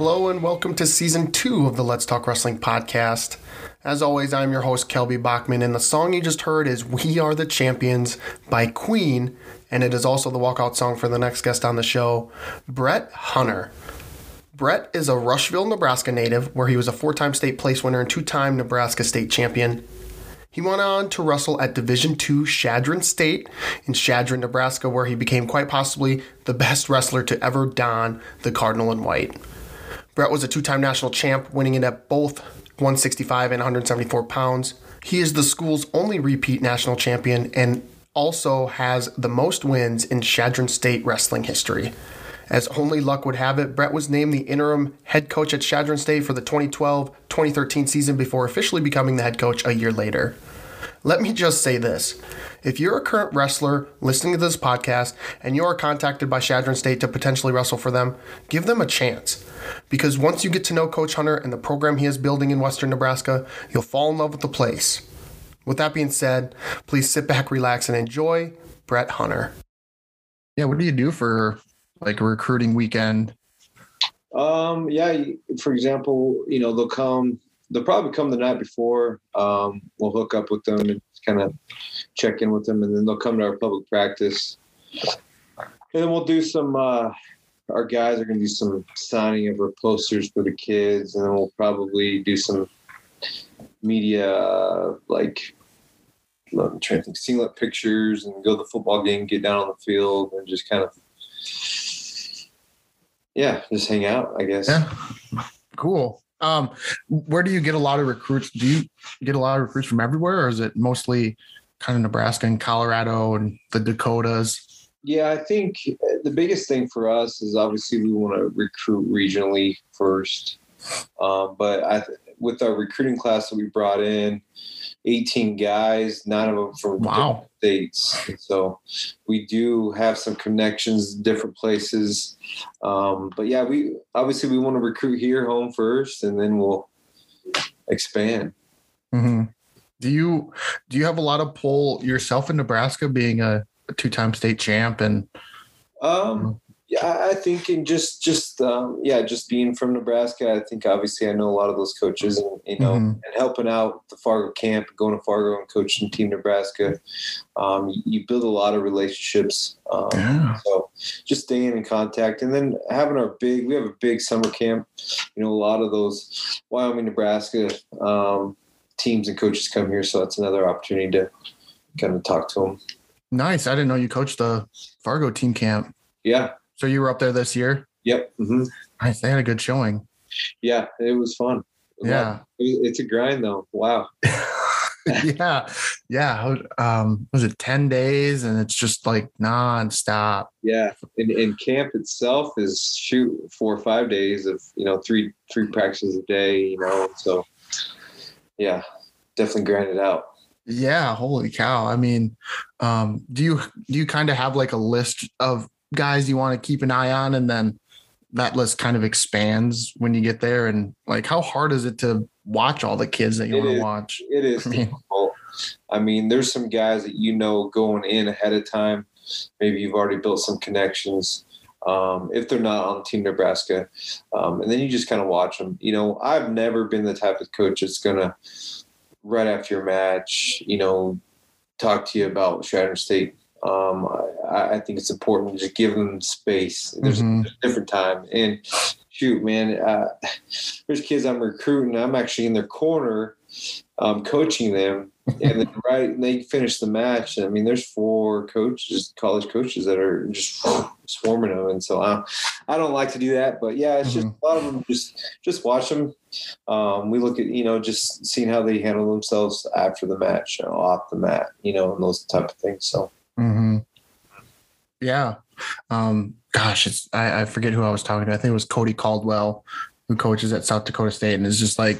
Hello and welcome to season two of the Let's Talk Wrestling podcast. As always, I'm your host, Kelby Bachman, and the song you just heard is We Are the Champions by Queen, and it is also the walkout song for the next guest on the show, Brett Hunter. Brett is a Rushville, Nebraska native, where he was a four time state place winner and two time Nebraska state champion. He went on to wrestle at Division II Chadron State in Chadron, Nebraska, where he became quite possibly the best wrestler to ever don the Cardinal and White. Brett was a two time national champ, winning it at both 165 and 174 pounds. He is the school's only repeat national champion and also has the most wins in Chadron State wrestling history. As only luck would have it, Brett was named the interim head coach at Chadron State for the 2012 2013 season before officially becoming the head coach a year later. Let me just say this. If you're a current wrestler listening to this podcast and you are contacted by Chadron State to potentially wrestle for them, give them a chance. Because once you get to know Coach Hunter and the program he is building in Western Nebraska, you'll fall in love with the place. With that being said, please sit back, relax, and enjoy Brett Hunter. Yeah, what do you do for like a recruiting weekend? Um, yeah, for example, you know, they'll come, they'll probably come the night before. Um, we'll hook up with them and kind of check in with them, and then they'll come to our public practice. And then we'll do some, uh, our guys are going to do some signing of our posters for the kids, and then we'll probably do some media, uh, like, I'm trying to think, singlet pictures and go to the football game, get down on the field, and just kind of, yeah, just hang out, I guess. Yeah, cool. Um, where do you get a lot of recruits? Do you get a lot of recruits from everywhere, or is it mostly kind of Nebraska and Colorado and the Dakotas? Yeah, I think uh, the biggest thing for us is obviously we want to recruit regionally first. Um, but I, with our recruiting class that we brought in, 18 guys, nine of them from Wow. different states. And so we do have some connections in different places. Um, but yeah, we obviously we want to recruit here home first, and then we'll expand. hmm Do you do you have a lot of pull yourself in Nebraska, being a, a two-time state champ and Um, yeah, I- think in just just um, yeah, just being from Nebraska, I think obviously I know a lot of those coaches, and you know, Mhm. and helping out the Fargo camp, going to Fargo and coaching Team Nebraska, um, you- you build a lot of relationships. Um, Yeah. So just staying in contact, and then having our big, we have a big summer camp. You know, a lot of those Wyoming, Nebraska um, teams and coaches come here, so that's another opportunity to kind of talk to them. nice? I didn't know you coached the Fargo team camp. Yeah. So you were up there this year. Yep. hmm Nice. They had a good showing. Yeah, it was fun. Yeah. It- It's a grind though. Wow. yeah. Yeah. Um, was it 10 days and it's just like nonstop? Yeah. And, and camp itself is shoot four or five days of, you know, three, three practices a day, you know, so yeah, definitely grind it out. Yeah, holy cow. I mean, um, do you do you kind of have like a list of guys you want to keep an eye on and then that list kind of expands when you get there and like how hard is it to watch all the kids that you It want to watch? It is I mean- difficult. I mean, there's some guys that you know going in ahead of time. Maybe you've already built some connections. Um, if they're not on Team Nebraska, um, and then you just kind of watch them. You know, I've never been the type of coach that's gonna right after your match, you know, talk to you about Chadron State. Um, I, I think it's important to just give them space. There's Mhm. a different time, and shoot, man, uh, there's kids I'm recruiting. I'm actually in their corner, um, coaching them, and then right, and they finish the match. I mean, there's four coaches, college coaches that are just swarming them, and so I, I don't like to do that. But yeah, it's just Mhm. a lot of them. Just just watch them. Um, we look at you know just seeing how they handle themselves after the match, you know, off the mat, you know, and those type of things. So hmm Yeah. Um, gosh, it's I, I forget who I was talking to. I think it was Cody Caldwell, who coaches at South Dakota State, and it's just like,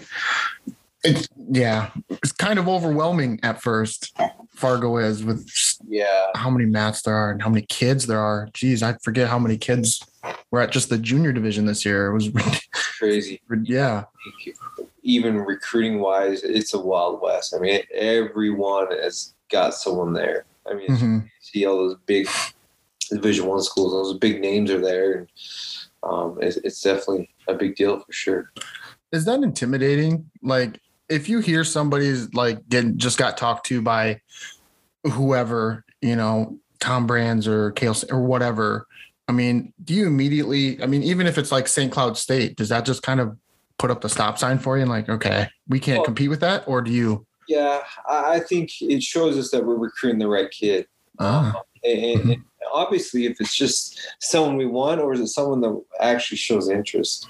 it's yeah, it's kind of overwhelming at first. Fargo is with Yeah. how many mats there are and how many kids there are. Geez, I forget how many kids were at just the junior division this year. It was Crazy. yeah, Even recruiting wise, it's a wild west. I mean, everyone has got someone there. I mean, Mhm. you see all those big Division One schools, those big names are there, and um, it's, it's definitely a big deal for sure. is that intimidating? Like if you hear somebody's like getting just got talked to by whoever, you know, Tom Brands or Cael or whatever. I mean, do you immediately? I mean, even if it's like St. Cloud State, does that just kind of put up the stop sign for you and like, okay, we can't Well- compete with that, or do you? Yeah, I, I think it shows us that we're recruiting the right kid. Ah, And, and- and obviously, if it's just someone we want, or is it someone that actually shows interest?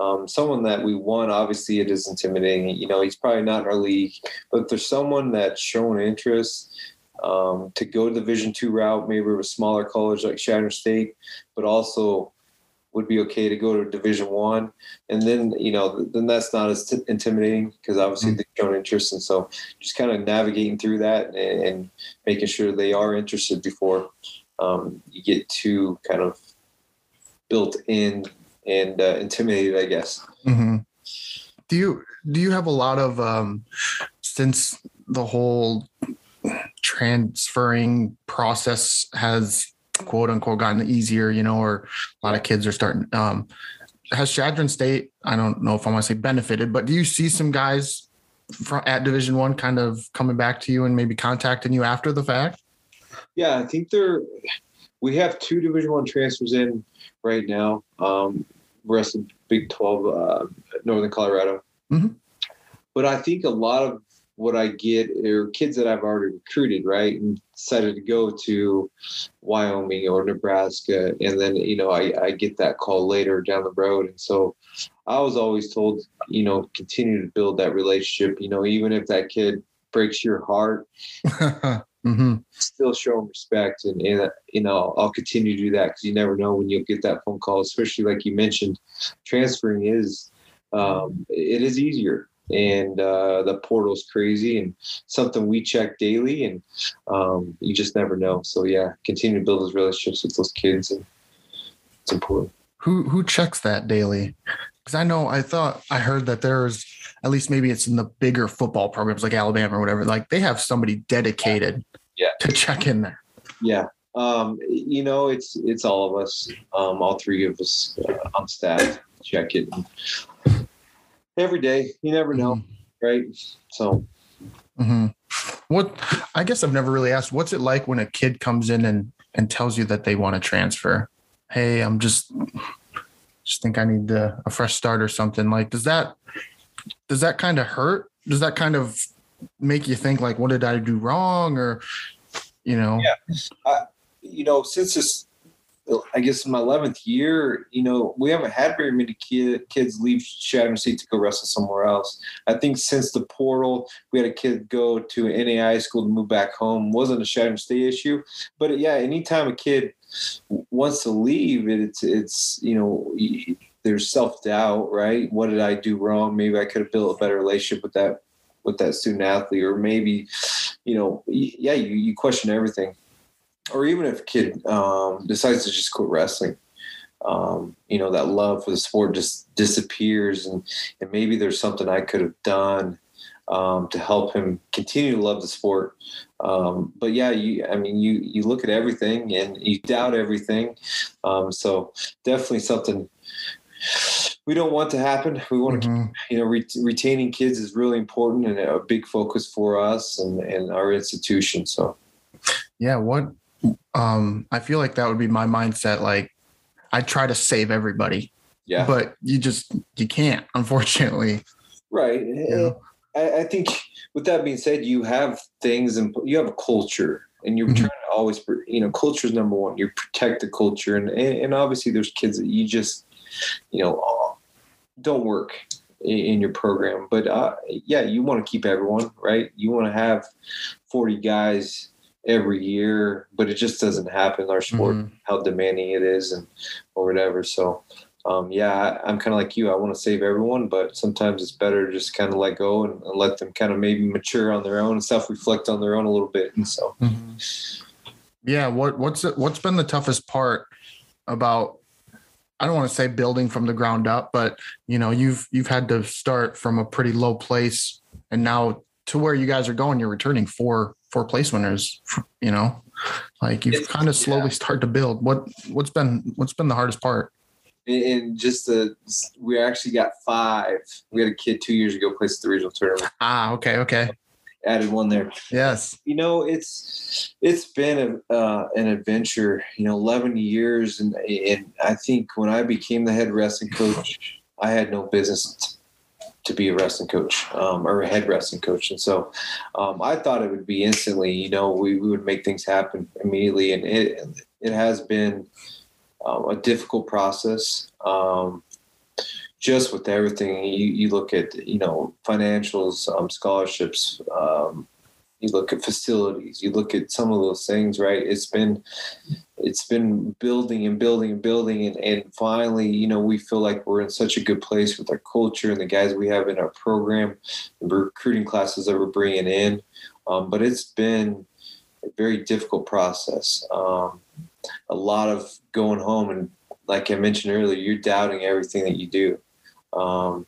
Um, someone that we want, obviously, it is intimidating. You know, he's probably not in our league, but if there's someone that's shown interest um, to go to the Division two route, maybe with a smaller college like Chadron State, but also would be okay to go to Division One, and then you know, then that's not as t- intimidating because obviously they've shown interest, and so just kind of navigating through that and, and making sure they are interested before um, you get too kind of built in and uh, intimidated, I guess. mhm. Do you do you have a lot of um since the whole transferring process has quote unquote gotten easier, you know, or a lot of kids are starting um has Chadron State, I don't know if I want to say benefited, but do you see some guys from at Division One kind of coming back to you and maybe contacting you after the fact? Yeah, I think they're. We have two Division One transfers in right now. Um, rest of Big Twelve, uh, Northern Colorado. Mhm. But I think a lot of what I get are kids that I've already recruited, right, and decided to go to Wyoming or Nebraska, and then you know I, I get that call later down the road, and so I was always told, you know, continue to build that relationship. You know, even if that kid breaks your heart, hmm still show respect. And, and you know i'll continue to do that because you never know when you'll get that phone call especially like you mentioned transferring is um, it is easier and uh, the portal's crazy and something we check daily and um, you just never know so yeah continue to build those relationships with those kids and it's important Who who checks that daily? Because I know I thought I heard that there's at least maybe it's in the bigger football programs like Alabama or whatever. Like they have somebody dedicated Yeah. to check in there. yeah um, you know it's it's all of us um, all three of us uh, on staff check it every day you never know right so hmm What I guess I've never really asked. What's it like when a kid comes in and and tells you that they want to transfer? Hey, I'm just just think I need a, a fresh start or something. Like, does that does that kind of hurt? Does that kind of make you think like, what did I do wrong? Or you know, Yeah. you know, since this, I guess in my 11th year, you know, we haven't had very many kid, kids leave Chadron State to go wrestle somewhere else. I think since the portal, we had a kid go to an NAI school to move back home. wasn't a Chadron State issue, but yeah, anytime a kid wants to leave, it's it's you know. There's self doubt, right? What did I do wrong? Maybe I could have built a better relationship with that with that student athlete, or maybe, you know, yeah, you, you question everything or even if a kid um, decides to just quit wrestling, um, you know, that love for the sport just disappears, and and maybe there's something I could have done um, to help him continue to love the sport. Um, but yeah, you, I mean, you you look at everything and you doubt everything. Um, so definitely something we don't want to happen. We want to Mhm. you know, re- retaining kids is really important and a big focus for us and, and our institution. So, yeah what um i feel like that would be my mindset like i try to save everybody yeah, but you just you can't unfortunately right. Yeah. I, I think with that being said, you have things and you have a culture and you're Mhm. trying to always, you know, culture is number one. You protect the culture. And, and, and obviously there's kids that you just, you know, don't work in, in your program, but uh, yeah, you want to keep everyone right. You want to have 40 guys every year, but it just doesn't happen our sport, Mhm. how demanding it is and or whatever. So um, yeah, I, I'm kind of like you. I want to save everyone, but sometimes it's better to just kind of let go and, and let them kind of maybe mature on their own and self reflect on their own a little bit. And so Yeah, what what's what's been the toughest part about I don't want to say building from the ground up, but you know, you've you've had to start from a pretty low place and now to where you guys are going, you're returning four four place winners, you know. Like you've kind of slowly yeah. started to build. What what's been what's been the hardest part? and- just the we actually got five. We had a kid two years ago place at the regional tournament. Ah, okay, okay. Added one there. Yes. you know it's it's been a, uh, an adventure you know 11 years and and i think when i became the head wrestling coach i had no business to be a wrestling coach um, or a head wrestling coach. And so um, i thought it would be instantly you know we, we would make things happen immediately. And it it has been um, a difficult process um, just with everything. You, you look at you know financials um, scholarships um, you look at facilities you look at some of those things right? It's been it's been building and building and building and, and finally you know we feel like we're in such a good place with our culture and the guys we have in our program the recruiting classes that we're bringing in. Um, but it's been a very difficult process. Um, a lot of going home and like i mentioned earlier you're doubting everything that you do. Um,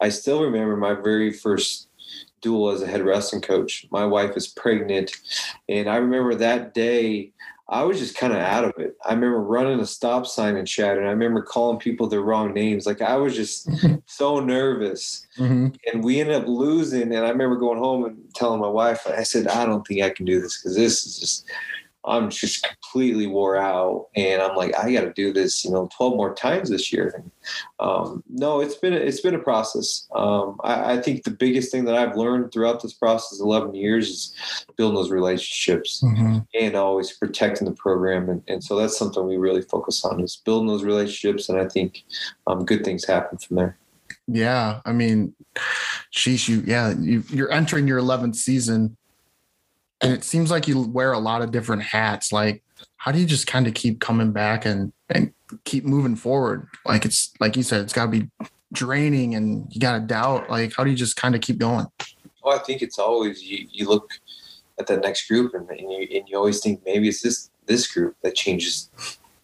i still remember my very first duel as a head wrestling coach. My wife is pregnant, and I remember that day I was just kind of out of it. I remember running a stop sign in Shattuck. I remember calling people their wrong names. Like I was just so nervous, Mhm. and we ended up losing. And I remember going home and telling my wife, I said, "I don't think I can do this because this is just." I'm just completely wore out, and I'm like, I got to do this, you know, 12 more times this year. And, um, no, it's been a, it's been a process. Um, I, I think the biggest thing that I've learned throughout this process, 11 years, is building those relationships Mhm. and always protecting the program. And, and so that's something we really focus on is building those relationships. And I think um, good things happen from there. Yeah, I mean, sheesh, you yeah, you you're entering your 11th season, and it seems like you wear a lot of different hats. Like, how do you just kind of keep coming back and and keep moving forward? Like it's like you said, it's got to be draining, and you got to doubt. Like, how do you just kind of keep going? Well, I think it's always you, you look at the next group and, and you and you always think maybe it's this this group that changes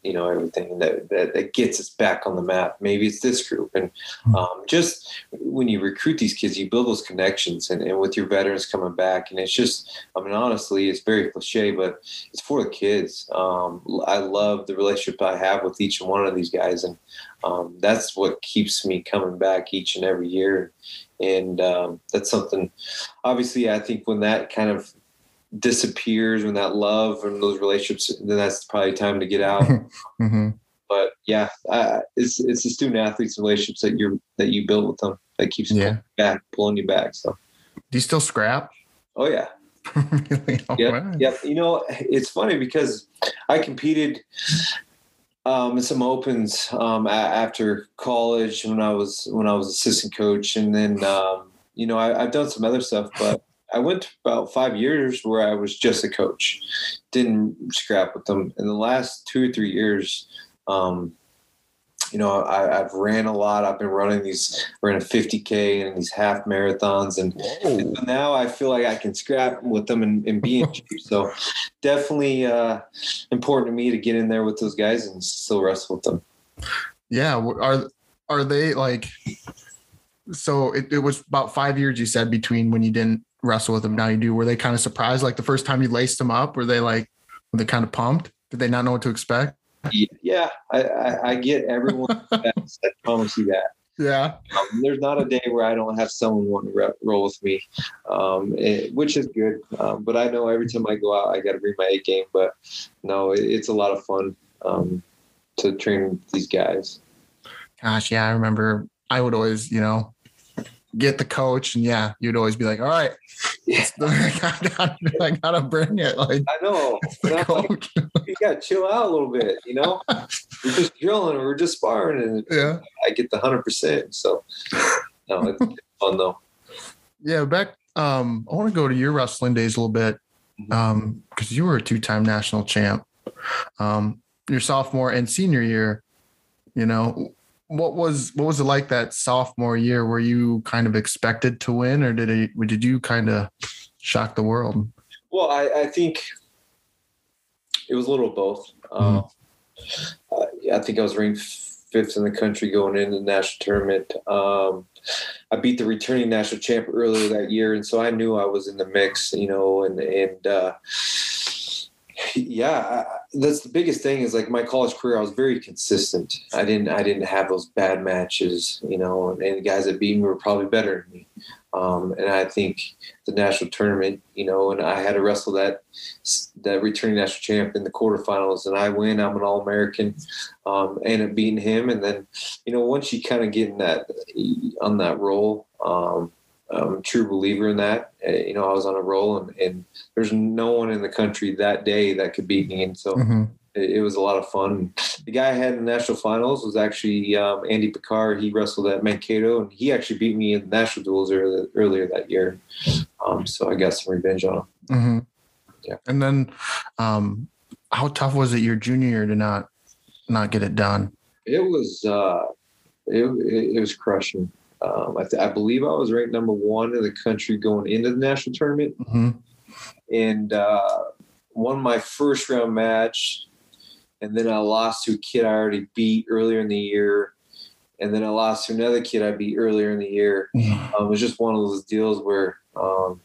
you know everything that, that that gets us back on the map. Maybe it's this group. And um, just when you recruit these kids you build those connections. And, and with your veterans coming back and it's just i mean honestly it's very cliche but it's for the kids. Um, i love the relationship i have with each and one of these guys. And um, that's what keeps me coming back each and every year. And um, that's something obviously i think when that kind of disappears when that love and those relationships then that's probably time to get out hmm but yeah uh, it's it's the student athletes relationships that you're that you build with them that keeps Yeah. pulling back pulling you back so Do you still scrap? oh yeah really? Oh, yeah wow. yeah you know it's funny because i competed um, in some opens um, a- after college when i was when i was assistant coach and then um, you know I, i've done some other stuff but i went about five years where i was just a coach didn't scrap with them in the last two or three years um, you know I, i've ran a lot i've been running these ran a 50k and these half marathons and so now I feel like I can scrap with them and, and be in shape. So definitely uh, important to me to get in there with those guys and still wrestle with them. Yeah. Are are they like? So it, it was about five years you said between when you didn't wrestle with them. Now you do. Were they kind of surprised? Like the first time you laced them up, were they like? Were they kind of pumped? Did they not know what to expect? Yeah, I, I, I get everyone. best. I promise you that. Yeah. Um, there's not a day where I don't have someone want to re- roll with me, um, it- which is good. Um, but I know every time I go out, I got to bring my A game. But no, it, it's a lot of fun um, to train these guys. Gosh, yeah. I remember I would always, you know, get the coach, and yeah, you'd always be like, "All right, Yeah, I gotta, I gotta bring it." Like I know. the I'm like, you got to chill out a little bit, you know? we're just drilling, we're just sparring, and Yeah. I get the 100%. So, no, it's fun though. Yeah, back. Um, I want to go to your wrestling days a little bit. Mhm. Um, because you were a two-time national champ. Um, your sophomore and senior year, you know, what was what was it like that sophomore year? Were you kind of expected to win, or did it did you kind of shock the world? Well, I, I think it was a little of both. Um, uh, I think I was ranked fifth in the country going into the national tournament. Um, I beat the returning national champ earlier that year, and so I knew I was in the mix, you know, and and uh, yeah, I, that's the biggest thing is like my college career. I was very consistent. I didn't I didn't have those bad matches, you know, and, and the guys that beat me were probably better than me. Um, and I think the national tournament, you know, and I had to wrestle that that returning national champ in the quarterfinals, and I win. I'm an All American, um, end up beating him, and then, you know, once you kind of get in that on that role um, I'm a true believer in that. Uh, you know, I was on a roll, and, and there's no one in the country that day that could beat me, and so Mhm. it, it was a lot of fun. The guy I had in the national finals was actually um, Andy Picard. He wrestled at Mankato, and he actually beat me in the national duels earlier, earlier that year. Um, so I got some revenge on him. Mhm. Yeah. And then, um, how tough was it your junior year to not not get it done? It was uh, it, it, it was crushing. Um, I, th- I believe I was ranked number one in the country going into the national tournament, Mhm. and uh, won my first round match, and then I lost to a kid I already beat earlier in the year, and then I lost to another kid I beat earlier in the year. Um, it was just one of those deals where um,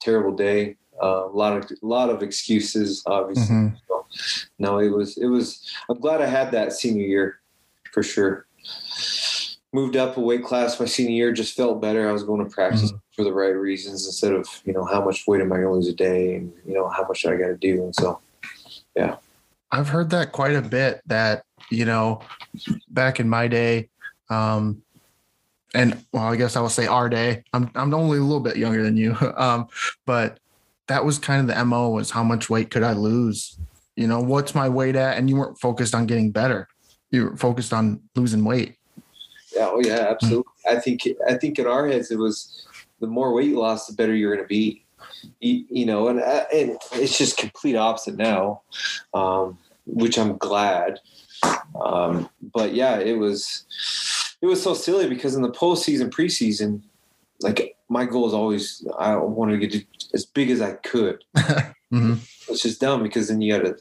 terrible day, uh, a lot of a lot of excuses, obviously. Mhm. So, no, it was it was. I'm glad I had that senior year, for sure. Moved up a weight class my senior year, just felt better. I was going to practice for the right reasons instead of you know how much weight am I going to lose a day, and you know how much I got to do, and so yeah. I've heard that quite a bit that, you know, back in my day, um, and well, I guess I will say our day. I'm I'm only a little bit younger than you. Um, but that was kind of the MO was how much weight could I lose? You know, what's my weight at? And you weren't focused on getting better. You were focused on losing weight. Yeah, oh yeah, absolutely. I think I think in our heads it was the more weight you lost, the better you're going to be. You, you know, and uh, and it's just complete opposite now, um, which I'm glad. Um, but yeah, it was it was so silly because in the postseason, preseason, like my goal is always I wanted to get as big as I could. Mhm. It's just dumb because then you got to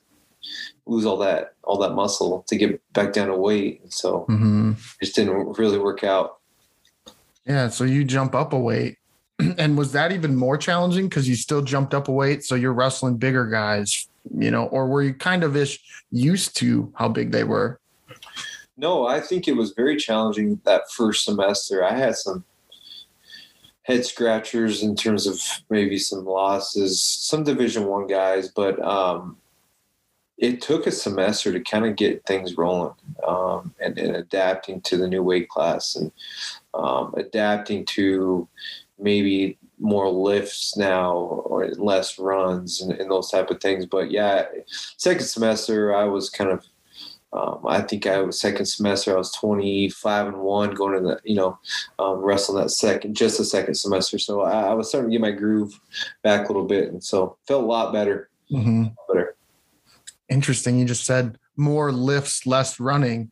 lose all that all that muscle to get back down to weight. So Mhm. it just didn't really work out. Yeah. So you jump up a weight. And was that even more challenging because you still jumped up a weight? So you're wrestling bigger guys, you know, or were you kind of ish used to how big they were? No, I think it was very challenging that first semester. I had some head scratchers in terms of maybe some losses, some Division One guys, but um, it took a semester to kind of get things rolling um, and, and adapting to the new weight class and um, adapting to maybe more lifts now or less runs and, and those type of things. But yeah, second semester I was kind of um, I think I was second semester. I was 25 and one going to the, you know, um, wrestling that second, just the second semester. So I, I was starting to get my groove back a little bit. And so felt a lot better, Mhm. better. Interesting. You just said more lifts, less running.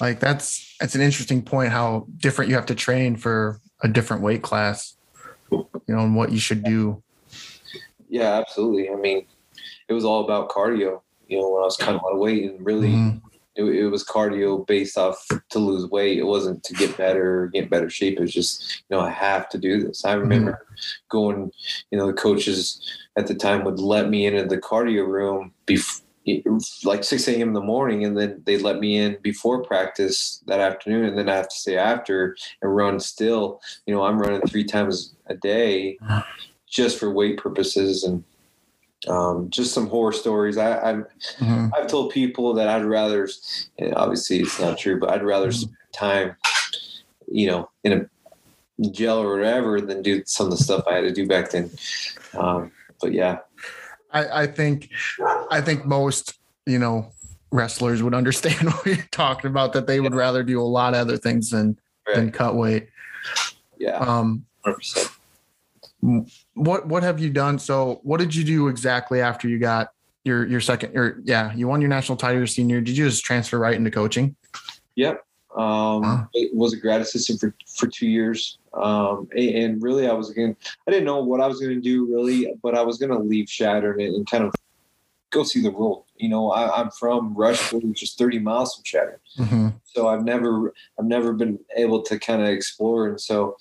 Like that's that's an interesting point. How different you have to train for a different weight class. You know, and what you should do. Yeah, absolutely. I mean, it was all about cardio, you know, when I was cutting a lot of weight and really Mhm. it, it was cardio based off to lose weight. It wasn't to get better get better shape. It was just, you know, I have to do this. I remember going, you know, the coaches at the time would let me into the cardio room before like 6 a.m. in the morning, and then they let me in before practice that afternoon, and then I have to stay after and run still. You know, I'm running three times a day just for weight purposes and um, just some horror stories. I, I'm Mhm. I've told people that I'd rather, obviously it's not true, but I'd rather spend time, you know, in a jail or whatever than do some of the stuff I had to do back then. Um, but yeah, I, I think I think most, you know, wrestlers would understand what you're talking about, that they would rather do a lot of other things than than cut weight. yeah, Um 100%. what what have you done? So what did you do exactly after you got your your second or yeah, you won your national title your senior. Did you just transfer right into coaching? Yep. Um, it was a grad assistant for, for two years. Um, and, really I was going I didn't know what I was going to do really, but I was going to leave Chadron and, kind of go see the world. You know, I, I'm from Rushville, which is 30 miles from Chadron. Mm-hmm. so I've never I've never been able to kind of explore and so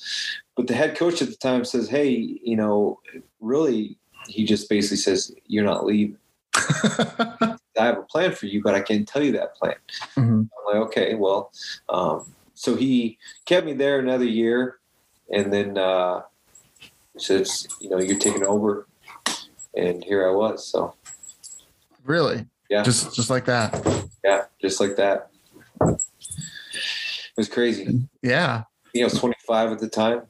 but the head coach at the time says hey you know really he just basically says you're not leaving I have a plan for you but I can't tell you that plan Mhm. I'm like okay well um, so he kept me there another year and then uh says you know you're taking over and here I was so Really? Yeah. Just just like that. yeah just like that it was crazy Yeah. you know I was 25 at the time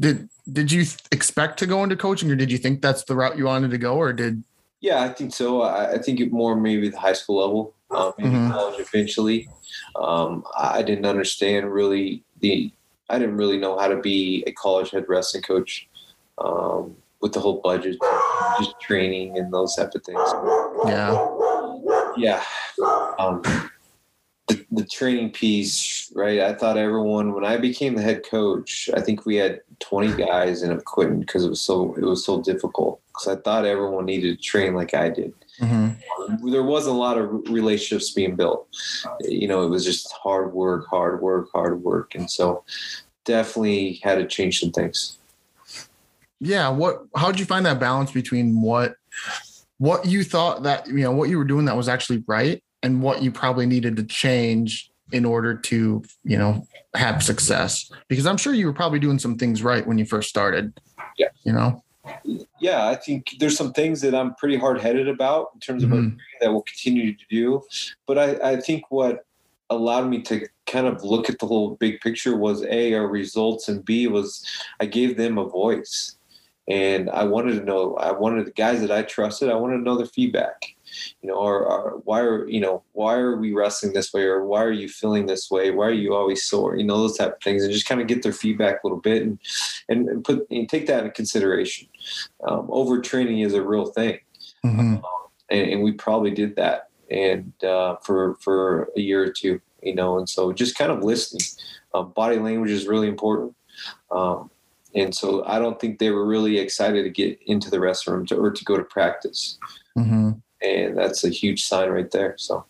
Did did you expect to go into coaching or did you think that's the route you wanted to go or did Yeah, I think so. I, I think it more maybe the high school level, um, maybe Mhm. college eventually. Um, I didn't understand really the. I didn't really know how to be a college head wrestling coach um, with the whole budget, just training and those type of things. yeah. Yeah, um, the, the training piece, right? I thought everyone when I became the head coach, I think we had 20 guys and I'm quitting because it was so it was so difficult. Because I thought everyone needed to train like I did Mhm. there wasn't a lot of relationships being built. You know, it was just hard work, hard work, hard work. And so definitely had to change some things. yeah what how did you find that balance between what what you thought that you know what you were doing that was actually right and what you probably needed to change in order to you know have success because i'm sure you were probably doing some things right when you first started Yeah. you know Yeah, I think there's some things that I'm pretty hard headed about in terms of Mhm. training that we'll continue to do. But I, I think what allowed me to kind of look at the whole big picture was A, our results, and B, was I gave them a voice. And I wanted to know, I wanted the guys that I trusted, I wanted to know their feedback. You know, or, or why are you know why are we wrestling this way, or why are you feeling this way? Why are you always sore? You know those type of things, and just kind of get their feedback a little bit, and and, put and take that into consideration. Um, overtraining is a real thing, Mhm. and, and we probably did that, and uh, for for a year or two, you know, and so just kind of listening. Um, body language is really important. Um, and so I don't think they were really excited to get into the restroom to, or to go to practice Mhm. And that's a huge sign right there. So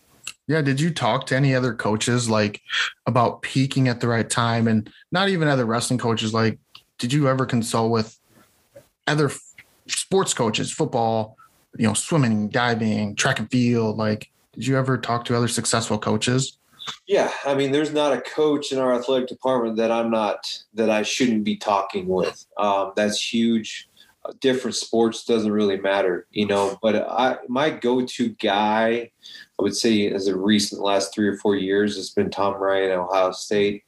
yeah did you talk to any other coaches like about peaking at the right time and not even other wrestling coaches like did you ever consult with other f- sports coaches football you know swimming diving track and field like did you ever talk to other successful coaches yeah, I mean, there's not a coach in our athletic department that I'm not that I shouldn't be talking with. Um, that's huge. Different sports doesn't really matter, you know. But I, my go-to guy, I would say, as a recent last three or four years, has been Tom Ryan at Ohio State.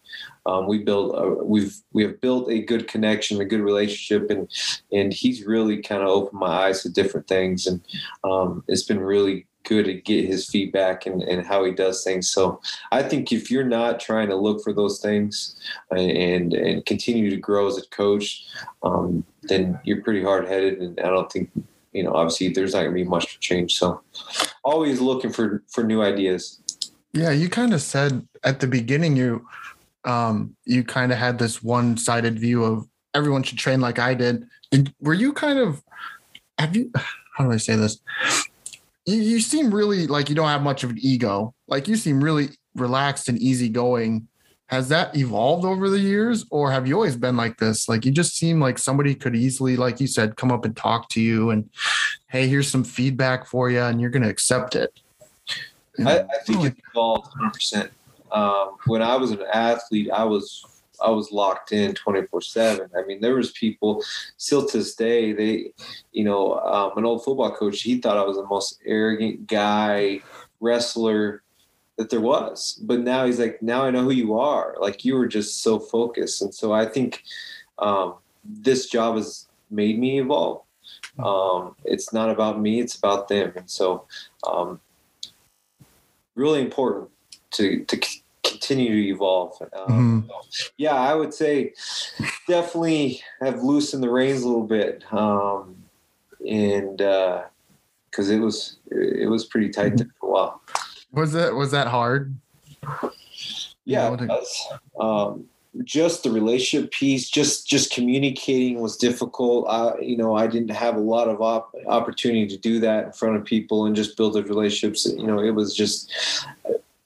Um, we built, a, we've we have built a good connection, a good relationship, and and he's really kind of opened my eyes to different things, and um, it's been really good to get his feedback and, and how he does things. So I think if you're not trying to look for those things and and continue to grow as a coach, um, then you're pretty hard headed, and I don't think you know. Obviously, there's not going to be much to change. So always looking for for new ideas. yeah you kind of said at the beginning you um you kind of had this one-sided view of everyone should train like i did Did, were you kind of have you how do i say this you, you seem really like you don't have much of an ego. Like you seem really relaxed and easygoing. Has that evolved over the years or have you always been like this? Like you just seem like somebody could easily like you said come up and talk to you and hey here's some feedback for you and you're going to accept it. I, I think it evolved 100. percent. Um, When I was an athlete, I was I was locked in 24 seven. I mean, there was people still to this day. They, you know, um, an old football coach. He thought I was the most arrogant guy wrestler that there was. But now he's like, now I know who you are. Like you were just so focused, and so I think um, this job has made me evolve. Um, it's not about me; it's about them, and so. Um, really important to to continue to evolve. Um, Mhm. Yeah, I would say definitely have loosened the reins a little bit, um, and because it was it was pretty tight there for a while. Was that was that hard? Yeah, know, to- it does. Um, just the relationship piece, just just communicating was difficult. I, you know, I didn't have a lot of op- opportunity to do that in front of people and just build those relationships. You know, it was just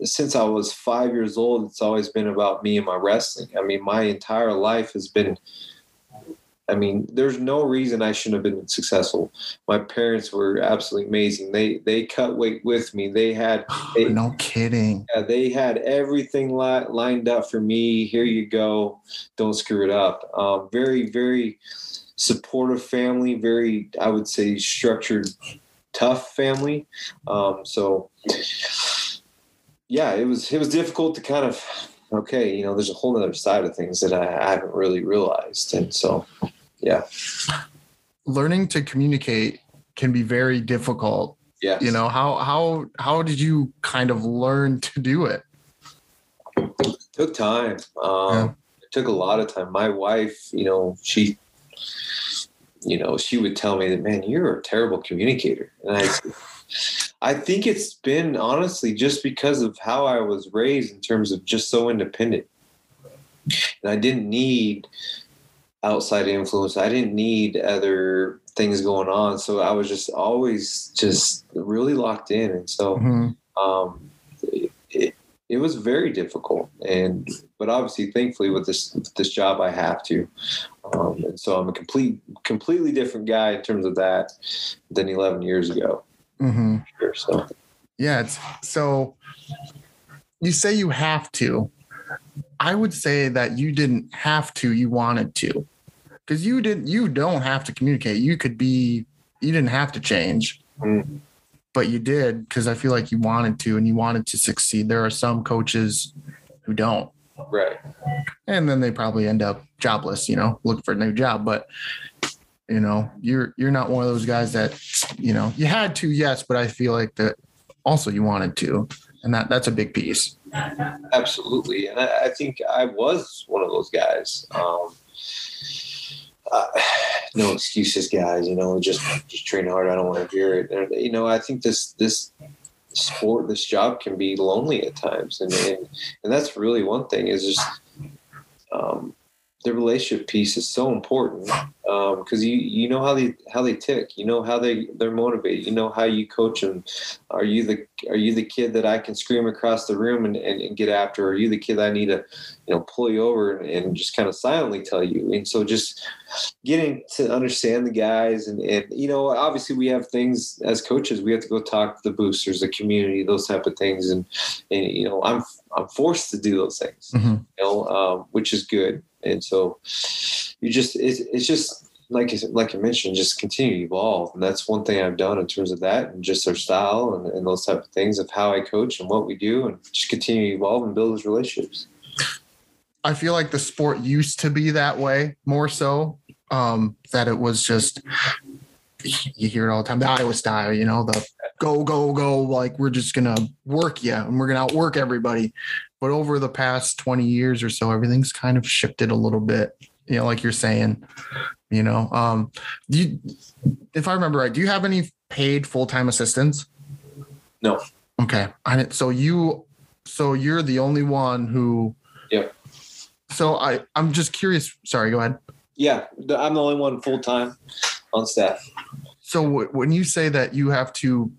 since I was five years old, it's always been about me and my wrestling. I mean, my entire life has been. I mean, there's no reason I shouldn't have been successful. My parents were absolutely amazing. They they cut weight with me. They had they, No kidding. yeah, they had everything li- lined up for me. Here you go. Don't screw it up. Um, very, very supportive family. Very, I would say, structured, tough family. Um, so, yeah, it was it was difficult to kind of okay. You know, there's a whole other side of things that I, I haven't really realized, and so yeah, Learning to communicate can be very difficult. yeah. You know, how how how did you kind of learn to do it? took time. Um, Yeah. It took a lot of time. My wife, you know, she, you know, she would tell me that, man, you're a terrible communicator. And I, I think it's been honestly just because of how I was raised in terms of just so independent. And I didn't need outside influence. I didn't need other things going on. So I was just always just really locked in. And so, Mhm. um, it, it, it was very difficult and but obviously thankfully with this this job i have to um, and so i'm a complete completely different guy in terms of that than 11 years ago Mhm. Sure, so Yeah, it's so you say you have to. I would say that you didn't have to, you wanted to. Cuz you didn't you don't have to communicate. You could be you didn't have to change. Mm. But you did cuz I feel like you wanted to and you wanted to succeed. There are some coaches who don't right and then they probably end up jobless, you know, looking for a new job, but you know, you're you're not one of those guys that, you know, you had to, yes, but I feel like that also you wanted to. And that that's a big piece. absolutely and I, I think i was one of those guys um, uh, no excuses guys you know just just train hard i don't want to hear it you know i think this this sport this job can be lonely at times and and, and that's really one thing is just um, the relationship piece is so important because you you know how they how they tick. You know how they they're motivated. You know how you coach them are you the are you the kid that I can scream across the room and, and, and get after? Are you the kid I need to you know pull you over and, and just kind of silently tell you? And so just getting to understand the guys and, and you know obviously we have things as coaches we have to go talk to the boosters the community those type of things. And, and you know I'm I'm forced to do those things Mhm. you know, um, which is good. And so you just, it's, it's just like, like I mentioned, just continue to evolve. And that's one thing I've done in terms of that and just our style and, and those type of things of how I coach and what we do and just continue to evolve and build those relationships. I feel like the sport used to be that way more so. Um, that it was just you hear it all the time, the Iowa style, you know, the go, go, go, like we're just gonna work you and we're gonna outwork everybody. But over the past 20 years or so, everything's kind of shifted a little bit, you know, like you're saying, you know. Um, do you if I remember right, do you have any paid full-time assistants? No. Okay. I so you so you're the only one who yeah. so I I'm just curious. Sorry, go ahead. Yeah. I'm the only one full time on staff. So w- when you say that you have to,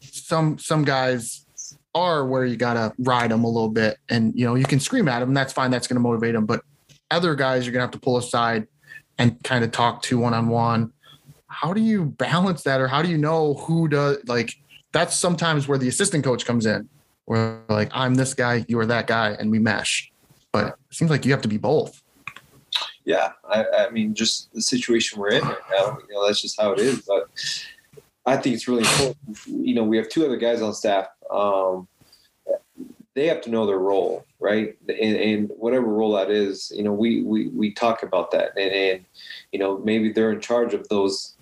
some some guys are where you gotta ride them a little bit, and you know you can scream at them. That's fine. That's gonna motivate them. But other guys, you're gonna have to pull aside and kind of talk to one on one. How do you balance that, or how do you know who does like? That's sometimes where the assistant coach comes in, where like I'm this guy, you are that guy, and we mesh. But it seems like you have to be both. yeah, I, I mean, just the situation we're in right now, you know, that's just how it is. But I think it's really important. You know, we have two other guys on staff. Um, they have to know their role, right? And, and whatever role that is, you know, we we we talk about that, and, and you know, maybe they're in charge of those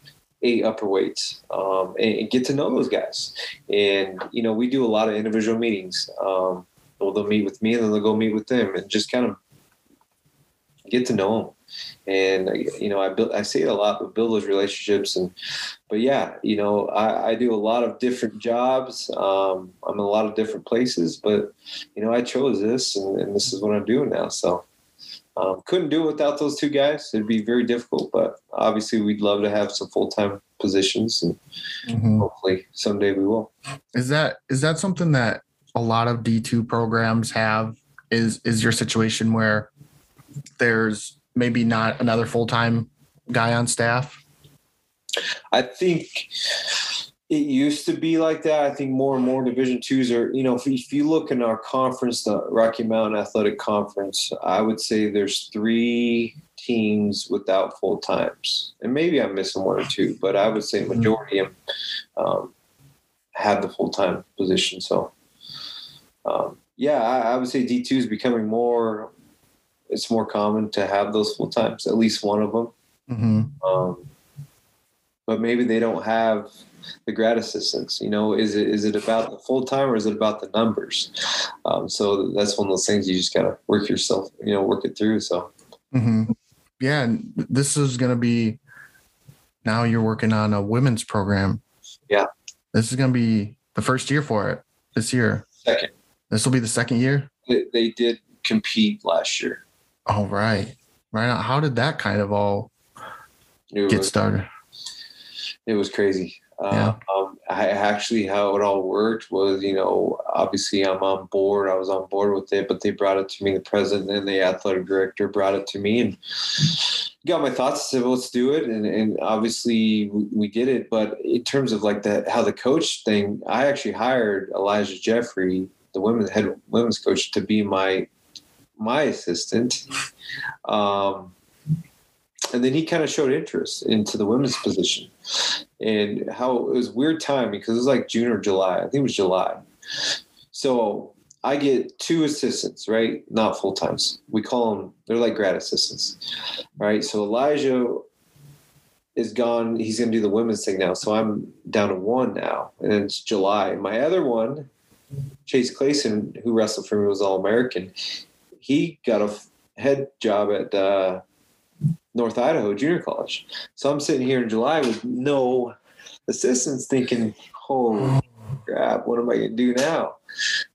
eight upper weights, um, and, and get to know those guys. And you know, we do a lot of individual meetings. Um, well, they'll meet with me and then they'll go meet with them and just kind of get to know them. And you know, I build, I say it a lot, but build those relationships. And but yeah, you know, I, I do a lot of different jobs. Um, I'm in a lot of different places, but you know, I chose this, and, and this is what I'm doing now. So um, couldn't do it without those two guys. It'd be very difficult, but obviously, we'd love to have some full time positions, and Mhm. hopefully someday we will. Is that is that something that a lot of D two programs have? Is is your situation where there's maybe not another full time guy on staff? I think it used to be like that. I think more and more Division twos are, you know, if, if you look in our conference, the Rocky Mountain Athletic Conference, I would say there's three teams without full times, and maybe I'm missing one or two, but I would say majority of them um, have the full time position. So, um, yeah, I, I would say D two is becoming more. It's more common to have those full times, at least one of them Mm-hmm. um, but maybe they don't have the grad assistants. You know, is it is it about the full time or is it about the numbers? Um, so that's one of those things you just gotta work yourself, you know, work it through. So Mm-hmm. Yeah, and this is going to be now you're working on a women's program. Yeah. This is going to be the first year for it this year. second, This will be the second year. they, they did compete last year. All right. Right. on. How did that kind of all It get was, started? it was crazy. Uh, Yeah. um, I actually how it all worked was, you know, obviously I'm on board. I was on board with it, but they brought it to me. The president and the athletic director brought it to me and got my thoughts. Said, well, let's do it. And, and obviously we, we did it. But in terms of like that, how the coach thing, I actually hired Elijah Jeffrey, the women's head women's coach, to be my my assistant. Um, and then he kind of showed interest into the women's position and how it was weird time because it was like June or July. I think it was July. So I get two assistants, right? Not full times. We call them, they're like grad assistants, right? So Elijah is gone. He's going to do the women's thing now. So I'm down to one now, and it's July. My other one, Chase Clayson, who wrestled for me, was All American. He got a head job at uh, North Idaho Junior College. So I'm sitting here in July with no assistants thinking, oh crap, what am I going to do now?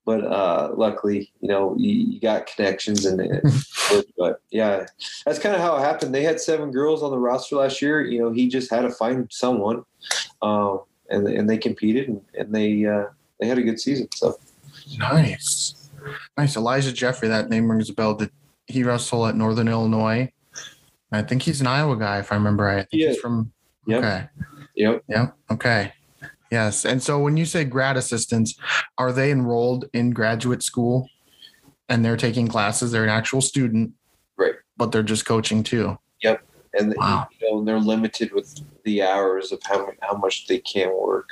But uh, luckily, you know, you, you got connections and it. But yeah, that's kind of how it happened. They had seven girls on the roster last year. You know, he just had to find someone, um, and and they competed and, and they uh, they had a good season. So Nice. Nice. Elijah Jeffrey, that name rings a bell. Did he wrestle at Northern Illinois? I think he's an Iowa guy, if I remember right. I think Yeah. he's from Yep. Okay. yep, Yep. Okay. Yes. And so when you say grad assistants, are they enrolled in graduate school and they're taking classes? They're an actual student. Right. But they're just coaching too. Yep. And Wow. you know they're limited with the hours of how how much they can work.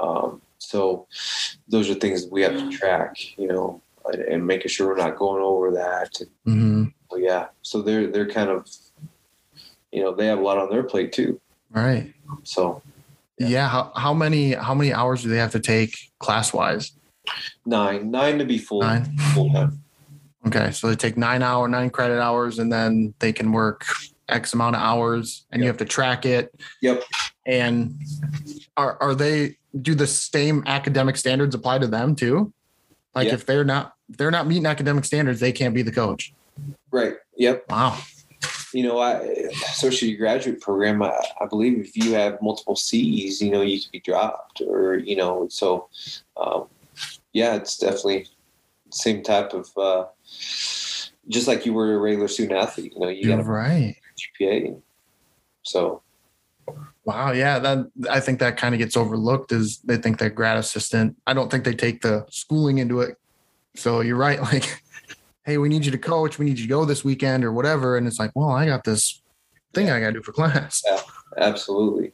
Um, so those are things we have to track, you know, and, and making sure we're not going over that. hmm Well, yeah, so they're they're kind of, you know, they have a lot on their plate too. Right. So Yeah. How, how many how many hours do they have to take class wise? nine nine to be full Nine. full time. Okay. So they take nine hour, nine credit hours, and then they can work X amount of hours and you have to track it. Yep. And are are they do the same academic standards apply to them too? Like Yeah. if they're not if they're not meeting academic standards, they can't be the coach. Right. Yep. Wow. you know, I associate graduate program. I, I believe if you have multiple C's, you know, you could be dropped, or you know, so um, yeah, it's definitely same type of. Uh, just like you were a regular student athlete, you know, you got a right. GPA. So Wow. Yeah. That I think that kind of gets overlooked is they think they're grad assistant. I don't think they take the schooling into it. So you're right. Like, hey, we need you to coach. We need you to go this weekend or whatever. And it's like, well, I got this thing I got to do for class. Yeah, absolutely,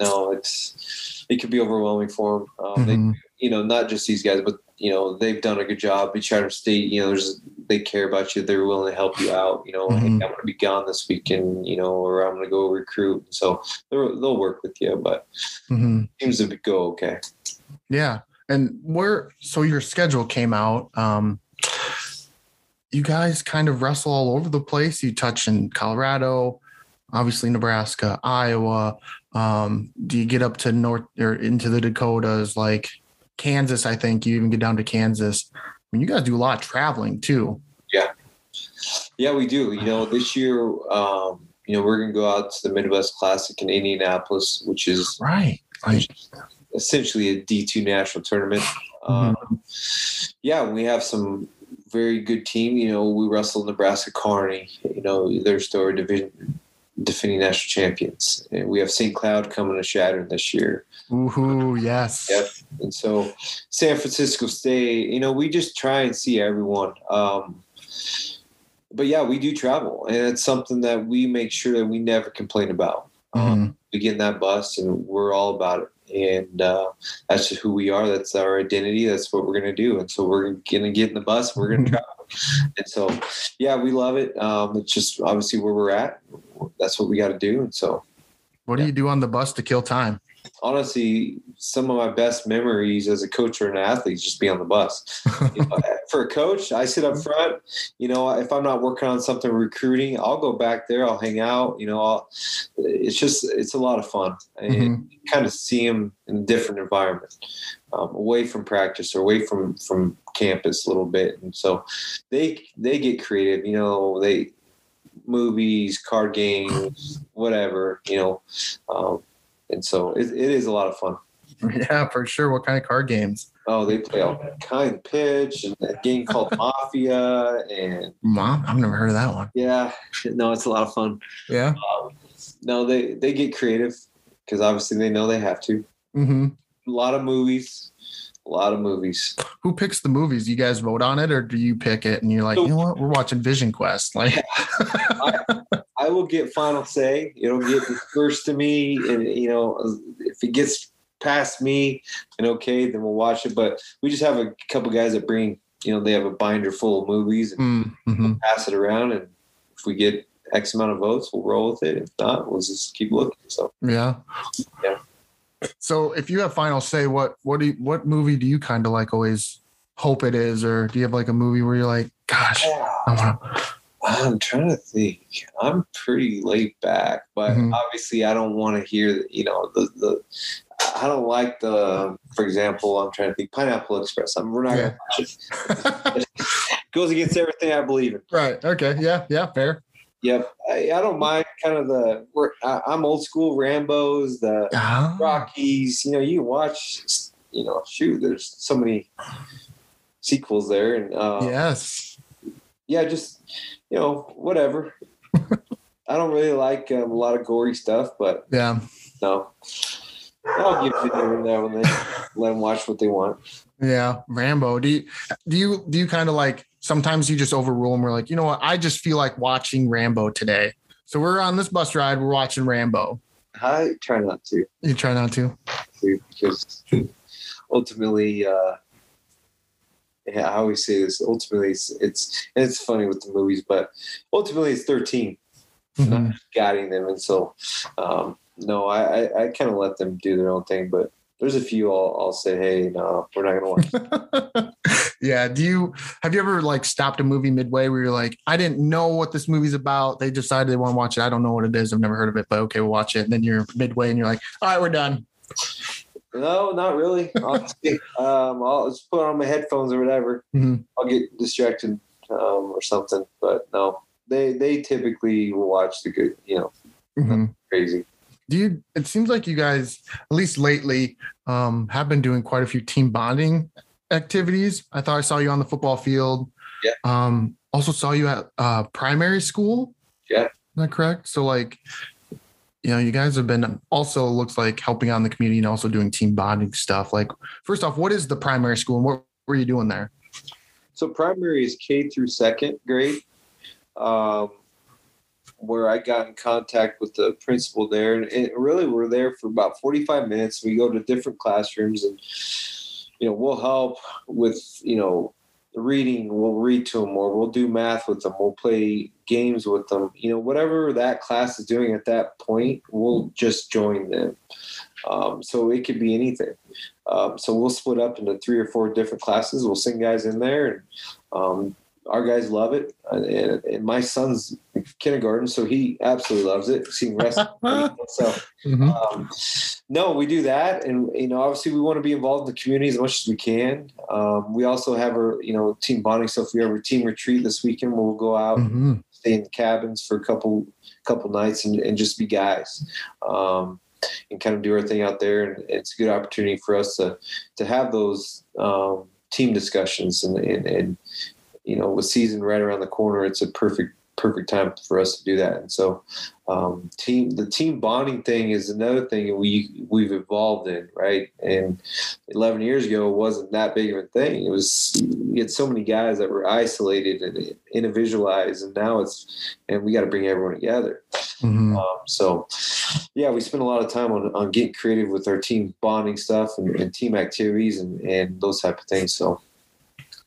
no, it's it could be overwhelming for them. Um, they Mhm. you know, not just these guys, but you know, they've done a good job. Each Chadron State, you know, there's they care about you. They're willing to help you out. You know, hey, I'm going to be gone this weekend, you know, or I'm going to go recruit. So they'll they'll work with you, but Mhm. seems to go okay. Yeah. And where so your schedule came out. Um you guys kind of wrestle all over the place. You touch in Colorado, obviously Nebraska, Iowa. Um, do you get up to north or into the Dakotas, like Kansas? I think you even get down to Kansas. I mean, you guys do a lot of traveling too. Yeah, Yeah, we do. You know, this year, um, you know, we're gonna go out to the Midwest Classic in Indianapolis, which is Right. Essentially a D two national tournament. Mhm. Um, yeah, we have some very good team. You know, we wrestled Nebraska Kearney. You know, they're still our division defending national champions, and we have St. Cloud coming to Chadron this year. ooh, yes. Yep. And so San Francisco State, you know, we just try and see everyone. Um, but yeah, we do travel, and it's something that we make sure that we never complain about. Um, Mhm. we get in that bus, and we're all about it. And uh, that's just who we are. That's our identity. That's what we're gonna do. And so we're gonna get in the bus. We're gonna travel. And so, yeah, we love it. Um, it's just obviously where we're at. That's what we got to do. And so, What do you do on the bus to kill time? Honestly, some of my best memories as a coach or an athlete is just be on the bus. You know, for a coach, I sit up front. You know, if I'm not working on something recruiting, I'll go back there. I'll hang out. You know, I'll, it's just it's a lot of fun and Mhm. kind of see them in a different environment, um, away from practice or away from from campus a little bit. And so they they get creative. You know, they movies, card games, whatever. You know. Um, and so it, it is a lot of fun. Yeah, for sure. What kind of card games? Oh, they play all kind of pitch and a game called Mafia, and Mom, I've never heard of that one. yeah, no, it's a lot of fun. Yeah. No, they they get creative because obviously they know they have to. Mm-hmm. A lot of movies, a lot of movies. Who picks the movies? You guys vote on it, or do you pick it and you're like, So- you know what? We're watching Vision Quest. Like, I will get final say. It'll get first to me, and you know, if it gets past me and okay, then we'll watch it. But we just have a couple guys that bring, you know, they have a binder full of movies and mm-hmm. pass it around, and if we get X amount of votes, we'll roll with it. If not, we'll just keep looking. So yeah. Yeah. So, if you have final say, what what do you, what movie do you kind of like always hope it is, or do you have like a movie where you're like, gosh, I want I'm trying to think. I'm pretty laid back, but Mhm. obviously I don't want to hear, you know, the the. I don't like the, for example, I'm trying to think Pineapple Express. I'm, we're not Yeah. gonna watch it. Goes against everything I believe in. right? Okay. Yeah. Yeah. Fair. Yep, I, I don't mind kind of the. We're, I, I'm old school Rambo's, the Ah, Rockies. You know, you watch. You know, shoot, there's so many sequels there, and uh, yes. Yeah, just you know, whatever. I don't really like um, a lot of gory stuff, but Yeah. no, I'll give it here and there when they let them watch what they want. Yeah. Rambo. Do you do you do you kind of like sometimes you just overrule and we're like, you know what? I just feel like watching Rambo today. So we're on this bus ride. We're watching Rambo. I try not to, You try not to. because ultimately, uh, I always say this. Ultimately, it's it's and it's funny with the movies, but ultimately, it's thirteen. Mhm. guiding them. And so, um, no, I, I, I kind of let them do their own thing. But there's a few I'll, I'll say, hey, no, we're not going to watch. yeah. Do you have you ever like stopped a movie midway where you're like, I didn't know what this movie's about. They decided they want to watch it. I don't know what it is. I've never heard of it, but okay, we'll watch it. And then you're midway and you're like, all right, we're done. No, not really. Honestly, um, I'll just put on my headphones or whatever. Mhm. I'll get distracted um, or something. But no, they they typically will watch the good, you know, Mhm. crazy. Do you? It seems like you guys, at least lately, um, have been doing quite a few team bonding activities. I thought I saw you on the football field. Yeah. Um, also saw you at uh, primary school. Yeah. Is that correct? So like, you know, you guys have been also looks like helping out in the community and also doing team bonding stuff. Like, first off, what is the primary school and what were you doing there? So primary is K through second grade, um, where I got in contact with the principal there, and, and really we're there for about forty-five minutes. We go to different classrooms, and you know we'll help with you know reading. We'll read to them, or we'll do math with them. We'll play games with them. You know whatever that class is doing at that point, we'll just join them. Um, so it could be anything. Um, so we'll split up into three or four different classes. We'll send guys in there, and um, our guys love it. And, and my son's kindergarten, so he absolutely loves it. Seeing wrestling. so Mhm. um, no, we do that, and you know, obviously, we want to be involved in the community as much as we can. Um, we also have our, you know, team bonding stuff. We have a team retreat this weekend. Where we'll go out, Mhm. stay in the cabins for a couple couple nights, and, and just be guys, um, and kind of do our thing out there. And it's a good opportunity for us to to have those um, team discussions, and, and and you know, with season right around the corner, it's a perfect perfect time for us to do that. And so, um, team the team bonding thing is another thing we we've evolved in, right? And 11 years ago, it wasn't that big of a thing. It was we had so many guys that were isolated and individualized, and now it's and we got to bring everyone together. Mhm. Um, so, yeah, we spend a lot of time on, on getting creative with our team bonding stuff and, and team activities and, and those type of things. So,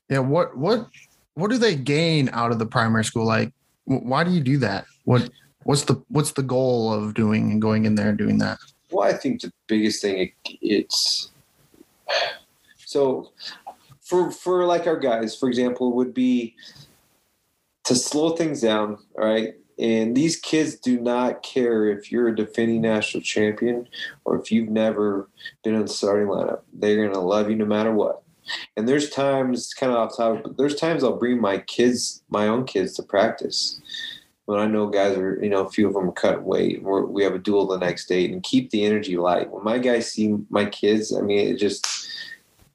Yeah. What what what do they gain out of the primary school? Like, why do you do that? What what's the what's the goal of doing and going in there and doing that? Well, I think the biggest thing it, it's so for for like our guys, for example, would be to slow things down. All right. And these kids do not care if you're a defending national champion or if you've never been in the starting lineup. They're going to love you no matter what. And there's times, kind of off topic, but there's times I'll bring my kids, my own kids, to practice when I know guys are, you know, a few of them are cutting weight. We're, we have a duel the next day, and keep the energy light. When my guys see my kids, I mean, it just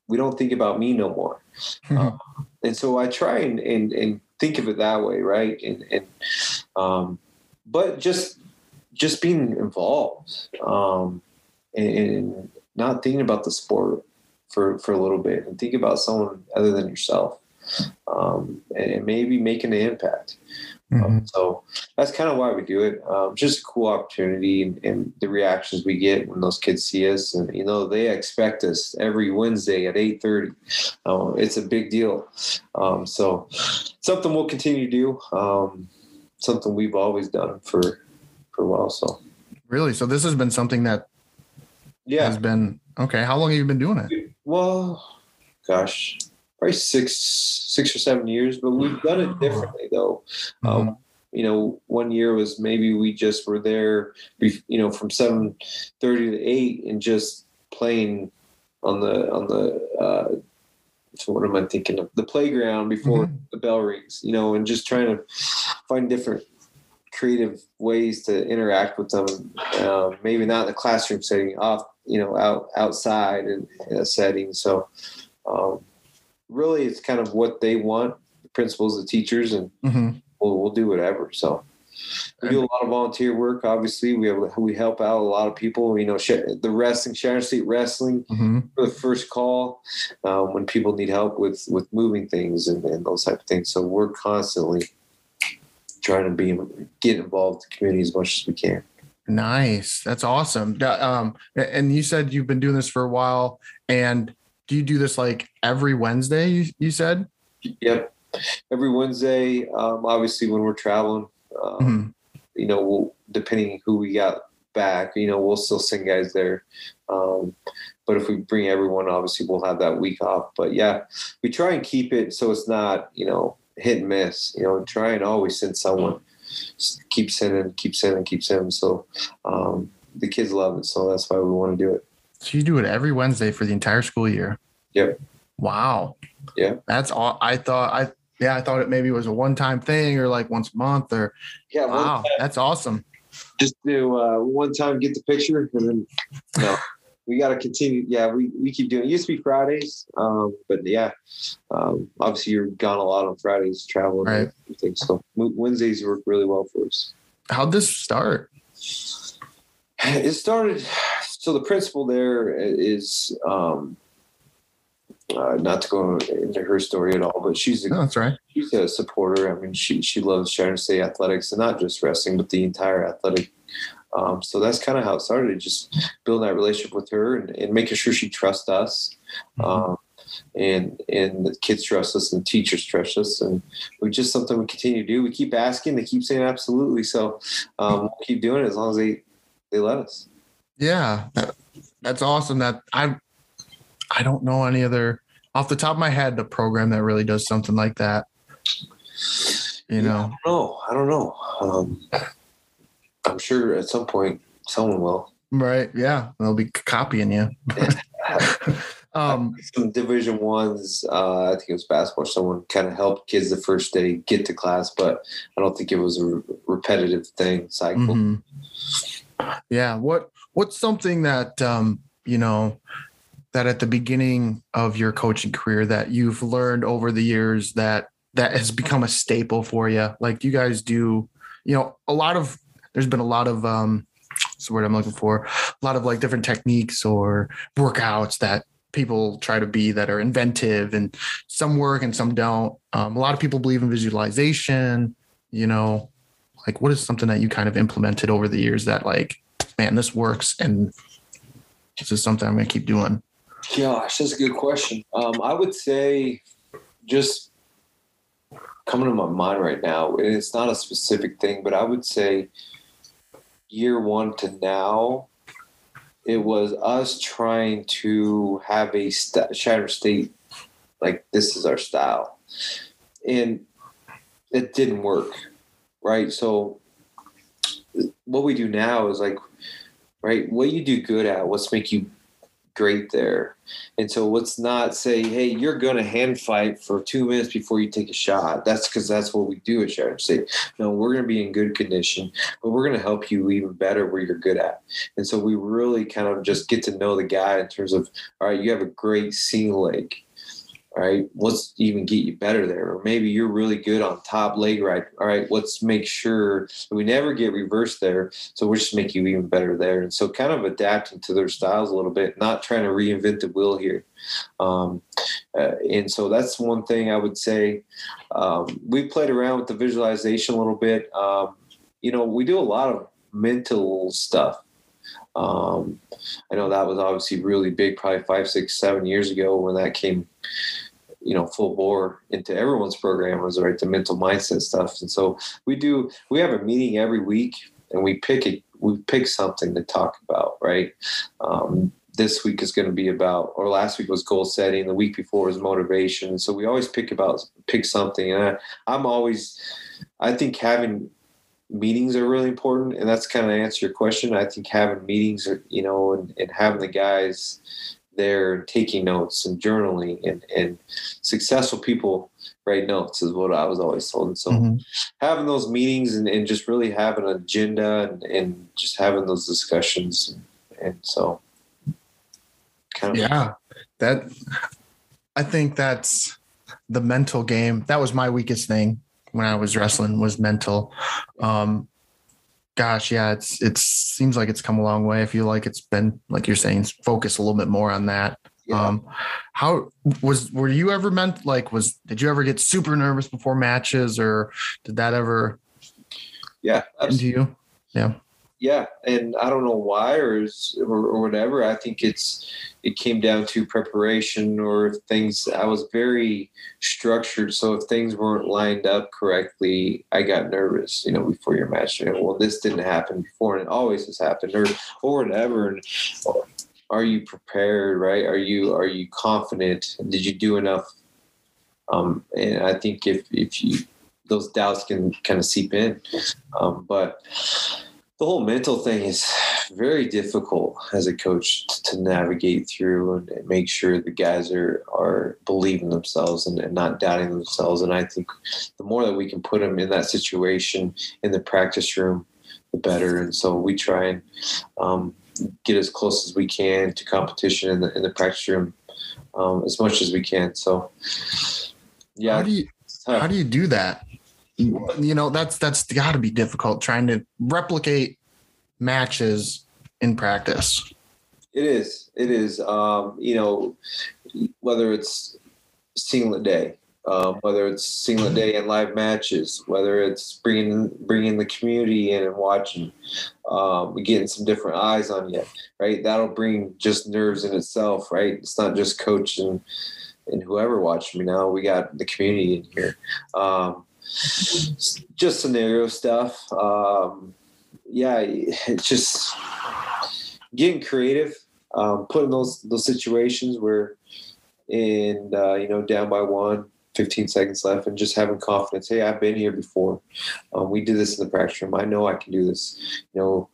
we don't think about me no more. Um, and so I try and, and and think of it that way, right? And and um, but just just being involved um, and, and not thinking about the sport for for a little bit, and think about someone other than yourself, um, and, maybe making an impact. Mhm. Um, so that's kind of why we do it. Um, just a cool opportunity and, and the reactions we get when those kids see us, and you know they expect us every Wednesday at eight thirty. Uh, it's a big deal. Um, so something we'll continue to do. Um, something we've always done for for a while. So Really? So this has been something that yeah. has been okay. How long have you been doing it? Well, gosh, probably six six or seven years, but we've done it differently though. Mhm. Um, you know, one year was maybe we just were there, you know, from seven thirty to eight, and just playing on the on the. Uh, so what am I thinking of? The playground before Mhm. the bell rings, you know, and just trying to find different creative ways to interact with them. Uh, maybe not in the classroom setting, off, you know, out outside in, in a setting. So, um, really, it's kind of what they want. The principals, the teachers, and Mhm. we'll, we'll do whatever. So we do a lot of volunteer work. Obviously, we have we help out a lot of people. You know, the wrestling, Chadron State Wrestling, Mhm. for the first call um, when people need help with with moving things and, and those type of things. So we're constantly trying to be get involved in the community as much as we can. Nice. That's awesome. Um, and you said you've been doing this for a while. And do you do this like every Wednesday? You, you said. Yep. Every Wednesday, um, obviously when we're traveling, um, Mhm. you know, we'll, depending who we got back, you know, we'll still send guys there. Um, but if we bring everyone, obviously we'll have that week off. But yeah, we try and keep it so it's not, you know, hit and miss. You know, try and always send someone. Just keep sending, keep sending, keep sending. So um, the kids love it. So that's why we want to do it. So you do it every Wednesday for the entire school year. Yep. Wow. Yeah. That's all. I thought I yeah I thought it maybe was a one time thing or like once a month or Yeah. wow that's awesome. just do uh, one time get the picture and then no we got to continue yeah we, we keep doing it used to be fridays um, but yeah um, obviously you're gone a lot on fridays traveling Right. and everything so wednesdays work really well for us How'd this start? it started so the principal there is um, uh, not to go into her story at all but she's a No, that's right. she's a supporter. I mean, she she loves Chadron State athletics and not just wrestling, but the entire athletic. Um, so that's kind of how it started. Just building that relationship with her and, and making sure she trusts us, um, and and the kids trust us and the teachers trust us, and we just something we continue to do. We keep asking, they keep saying absolutely. So um, we'll keep doing it as long as they they let us. Yeah, that, that's awesome. That I I don't know any other off the top of my head a program that really does something like that. You know, No, I don't know. Um, I'm sure at some point someone will. right? Yeah, they'll be copying you. um, Some Division ones, uh, I think it was basketball. Someone kind of helped kids the first day get to class, but I don't think it was a re- repetitive thing cycle. mhm. Yeah. What What's something that um, you know that at the beginning of your coaching career that you've learned over the years that that has become a staple for you? Like you guys do, you know, a lot of there's been a lot of um, what's the word I'm looking for? A lot of like different techniques or workouts that people try to be that are inventive and some work and some don't. Um, a lot of people believe in visualization, you know, like what is something that you kind of implemented over the years that like, man, this works and this is something I'm going to keep doing. Gosh, that's a good question. Um, I would say just coming to my mind right now, it's not a specific thing, but I would say year one to now, it was us trying to have a st- Chadron State like this is our style, and it didn't work, right? So what we do now is like, right, what you do good at, what's make you great there. And so let's not say, hey, you're going to hand fight for two minutes before you take a shot. That's because that's what we do at Chadron State. No, we're going to be in good condition, but we're going to help you even better where you're good at. And so we really kind of just get to know the guy in terms of, all right, you have a great seam leg. All right, let's even get you better there. Or maybe you're really good on top leg right. All right, let's make sure we never get reversed there. So we'll just make you even better there. And so kind of adapting to their styles a little bit, not trying to reinvent the wheel here. Um, uh, and so that's one thing I would say. Um, we played around with the visualization a little bit. Um, you know, we do a lot of mental stuff. Um, I know that was obviously really big, probably five, six, seven years ago when that came you know full bore into everyone's program was right? The mental mindset stuff. And so we do we have a meeting every week and we pick it we pick something to talk about right? Um, this week is going to be about or last week was goal setting the week before was motivation. So we always pick about pick something. And I, i'm always i think having meetings are really important. And that's kind of answer your question. I think having meetings are you know and, and having the guys there taking notes and journaling and, and successful people write notes is what I was always told. And so Mhm. having those meetings and, and just really having an agenda and, and just having those discussions. And, and so kind of, Yeah, that I think that's the mental game. That was my weakest thing when I was wrestling was mental. Um, gosh, yeah, it's it seems like it's come a long way. I feel like it's been like you're saying, focus a little bit more on that. yeah. Um, how was were you ever meant like was did you ever get super nervous before matches or did that ever yeah, into you? Yeah. Yeah and i don't know why or, or or whatever. I think it's it came down to preparation or things i was very structured. So if things weren't lined up correctly i got nervous you know before your match. Know, well this didn't happen before and it always has happened or or whatever. And are you prepared right? Are you are you confident? Did you do enough? Um and i think if if you those doubts can kind of seep in. Um, but the whole mental thing is very difficult as a coach to navigate through and, make sure the guys are are believing themselves and, and not doubting themselves. And I think the more that we can put them in that situation in the practice room, the better. And so we try and um, get as close as we can to competition in the in the practice room um, as much as we can. So yeah, How do you how do you do that you know that's that's got to be difficult trying to replicate matches in practice It is. It is. Um, you know, whether it's singlet day, um, whether it's singlet day and live matches, whether it's bringing bringing the community in and watching, um, getting some different eyes on you, right? That'll bring just nerves in itself, right? It's not just coach and and whoever watching me now. We got the community in here. Um, just scenario stuff. Um, yeah, it's just getting creative, um, putting those those situations where, and uh, you know, down by one, 15 seconds left, and just having confidence. Hey, I've been here before. Um, we did this in the practice room. I know I can do this. You know,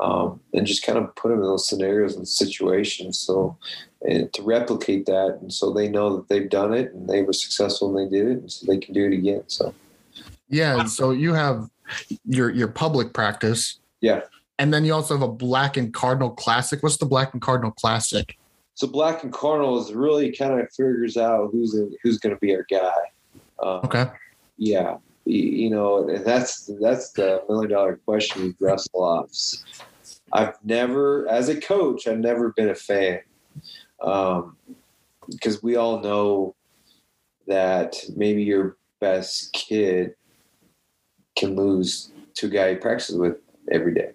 um, and just kind of put them in those scenarios and situations. So, and to replicate that, and so they know that they've done it and they were successful and they did it, and so they can do it again. So, Yeah. So you have your your public practice. Yeah. And then you also have a Black and Cardinal Classic. What's the Black and Cardinal Classic? so Black and Cardinals really kind of figures out who's who's going to be our guy. Uh, Okay. Yeah, you, you know, and that's that's the million dollar question with wrestle offs. I've never, as a coach, I've never been a fan, um, because we all know that maybe your best kid can lose to a guy he practices with every day.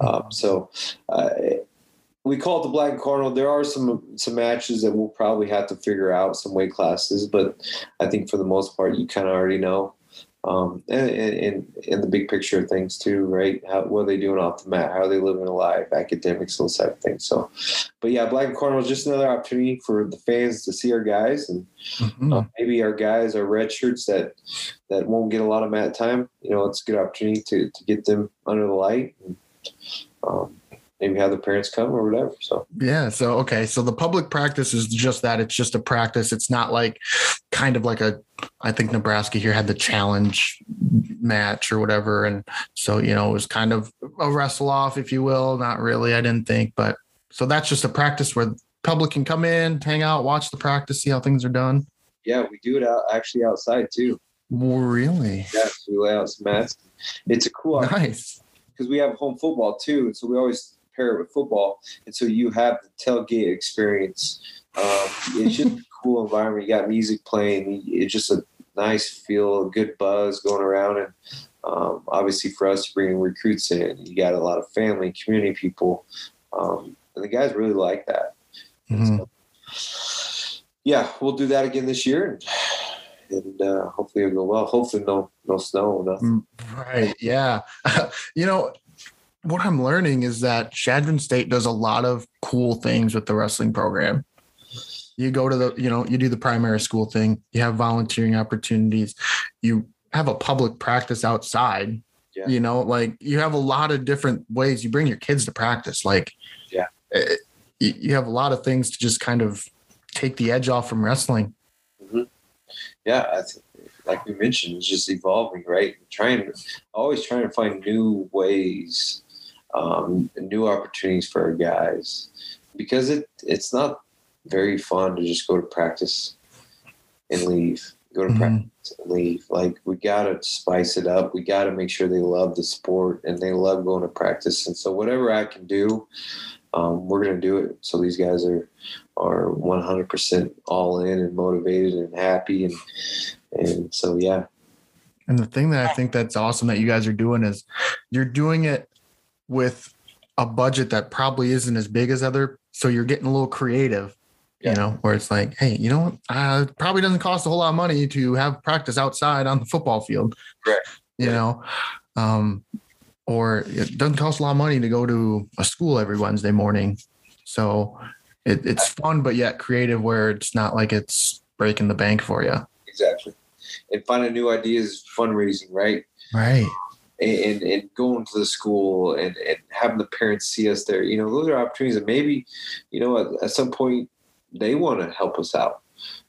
Um, so. Uh, we call it the black cardinal. There are some some matches that we'll probably have to figure out some weight classes, but I think for the most part, you kind of already know. Um, and in in the big picture of things too, right? How what are they doing off the mat? How are they living a life? Academics, those type of things. So, but yeah, black and cardinal is just another opportunity for the fans to see our guys, and Mhm. uh, maybe our guys, our red shirts that that won't get a lot of mat time. You know, it's a good opportunity to to get them under the light. And, um, maybe have the parents come or whatever. So. Yeah. So okay. So the public practice is just that. It's just a practice. It's not like kind of like a. I think Nebraska here had the challenge match or whatever, and so you know it was kind of a wrestle off, if you will. Not really. I didn't think, but so that's just a practice where public can come in, hang out, watch the practice, see how things are done. Yeah, we do it out actually outside too. Really Yeah, so we lay out some mats. It's a cool nice. because we have home football too, so we always pair it with football, and so you have the tailgate experience. Um, it's just a cool environment. You got music playing. It's just a nice feel, a good buzz going around, and um, obviously for us bringing recruits in, you got a lot of family, community people, um, and the guys really like that. Mhm. So, yeah, we'll do that again this year, and, and uh, hopefully it'll go well. Hopefully no no snow, nothing. Right. Yeah. you know, what I'm learning is that Chadron State does a lot of cool things with the wrestling program. You go to the, you know, you do the primary school thing, you have volunteering opportunities, you have a public practice outside. Yeah. You know, like you have a lot of different ways you bring your kids to practice. Like, Yeah. eh, you have a lot of things to just kind of take the edge off from wrestling. yeah, I think, like we mentioned, it's just evolving, right? Trying, always trying to find new ways, um, new opportunities for our guys, because it it's not very fun to just go to practice and leave. Go to Mhm. practice and leave. Like we gotta spice it up. We gotta make sure they love the sport and they love going to practice. And so whatever I can do, um, we're gonna do it. So these guys are are 100% all in and motivated and happy and and so yeah And the thing that I think that's awesome that you guys are doing is you're doing it with a budget that probably isn't as big as other. So you're getting a little creative, Yeah. you know, where it's like, hey, you know what? Uh, probably doesn't cost a whole lot of money to have practice outside on the football field. Correct. You know, um, or it doesn't cost a lot of money to go to a school every Wednesday morning. So it, it's fun, but yet creative where it's not like it's breaking the bank for you. exactly and finding new ideas fundraising right Right. And, and, going to the school and, and having the parents see us there you know those are opportunities that maybe you know at, at some point they want to help us out.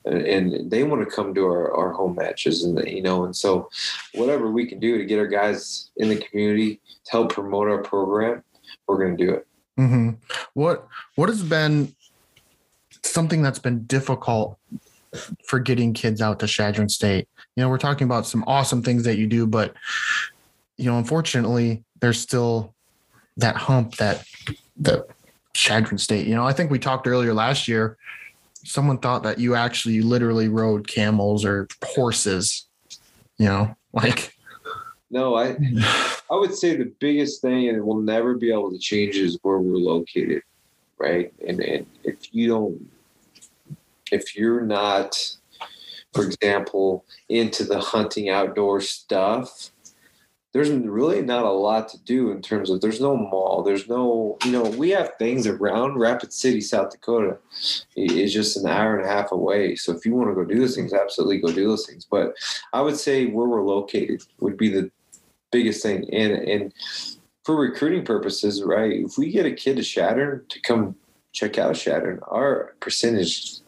And, they want to come to our, our home matches and you know and so whatever we can do to get our guys in the community to help promote our program we're going to do it. Hmm What what has been something that's been difficult for getting kids out to Chadron State? You know, we're talking about some awesome things that you do, but you know, unfortunately, there's still that hump that that Chadron State. You know, I think we talked earlier last year. Someone thought that you actually literally rode camels or horses. You know, like no i I would say the biggest thing, and we'll never be able to change, is where we're located, right? And and if you don't, if you're not, for example, into the hunting outdoor stuff, there's really not a lot to do in terms of there's no mall there's no you know we have things around rapid city south dakota. It's just an hour and a half away. So if you want to go do those things absolutely go do those things. But i would say where we're located would be the biggest thing. And and for recruiting purposes right if we get a kid to Chadron to come check out Chadron our percentage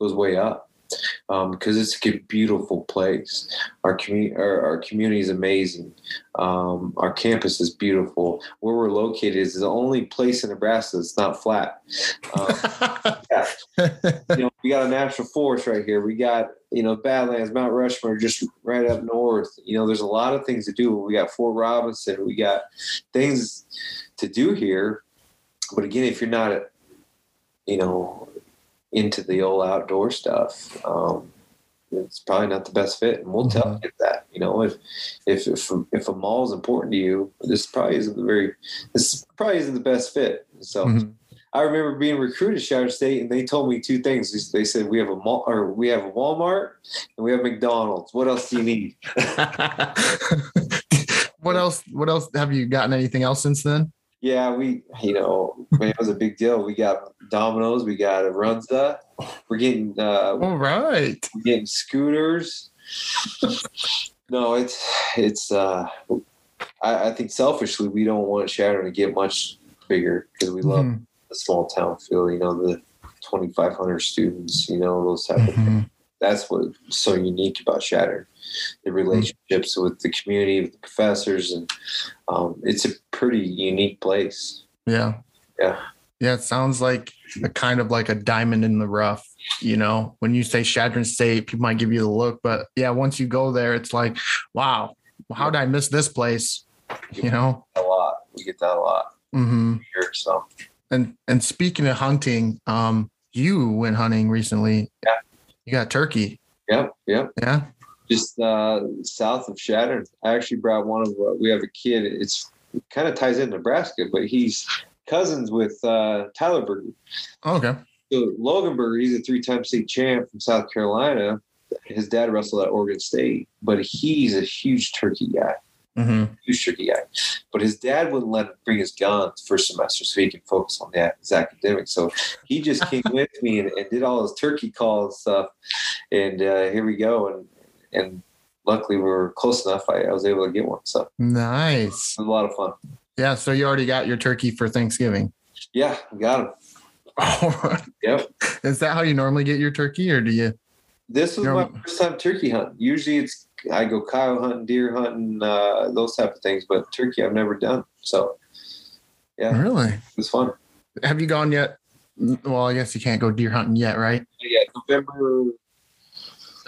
goes way up um, because it's a beautiful place. Our community, our, our community is amazing. Um, our campus is beautiful. Where we're located is the only place in Nebraska that's not flat. Um, yeah. you know, we got a national forest right here. We got you know Badlands, Mount Rushmore, just right up north. You know, there's a lot of things to do. We got Fort Robinson. We got things to do here. But again, if you're not, you know, into the old outdoor stuff, um, it's probably not the best fit. And we'll tell you that. You know, if if if if a mall is important to you, this probably isn't the very this probably isn't the best fit. So. Mhm. I remember being recruited to Chadron State, and they told me two things. They said we have a mall, or we have a Walmart, and we have McDonald's. What else do you need? what else? What else? Have you gotten anything else since then? Yeah, we, you know, man, it was a big deal. We got Domino's, we got a Runza, we're getting, uh, All right. we're getting scooters. no, it's, it's, uh, I, I think selfishly, we don't want Chadron to get much bigger because we love Mhm. the small town feel, you know, the 2,500 students, you know, those type of Mhm. that's what's so unique about Chadron. The relationships with the community, with the professors, and um, it's a pretty unique place. Yeah. Yeah. Yeah. It sounds like a kind of like a diamond in the rough. You know, when you say Chadron State, people might give you the look, but yeah, once you go there, it's like, wow, how did I miss this place? You know? A lot. We get that a lot hmm here. So And and speaking of hunting, um, you went hunting recently. Yeah. You got turkey. yep, yep. Yeah. Just uh, south of Chadron. I actually brought one of. Uh, we have a kid. It's it kind of ties in Nebraska, but he's cousins with uh, Tyler Berger. Okay. So Logan Berger, he's a three-time state champ from South Carolina. His dad wrestled at Oregon State, but he's a huge turkey guy. hmm huge turkey guy. But his dad wouldn't let him bring his guns first semester so he can focus on that his academics. So he just came with me and, and did all his turkey calls and stuff. And uh, here we go. And and luckily we were close enough. I, I was able to get one. So it Nice. was a lot of fun. Yeah. So you already got your turkey for Thanksgiving. Yeah, got him. Yep. Is that how you normally get your turkey, or do you? This was my first time turkey hunting. Usually it's I go coyote hunting, deer hunting, uh, those type of things. But turkey I've never done. So Yeah. Really? it was fun. Have you gone yet? Well, I guess you can't go deer hunting yet, right? Yeah, November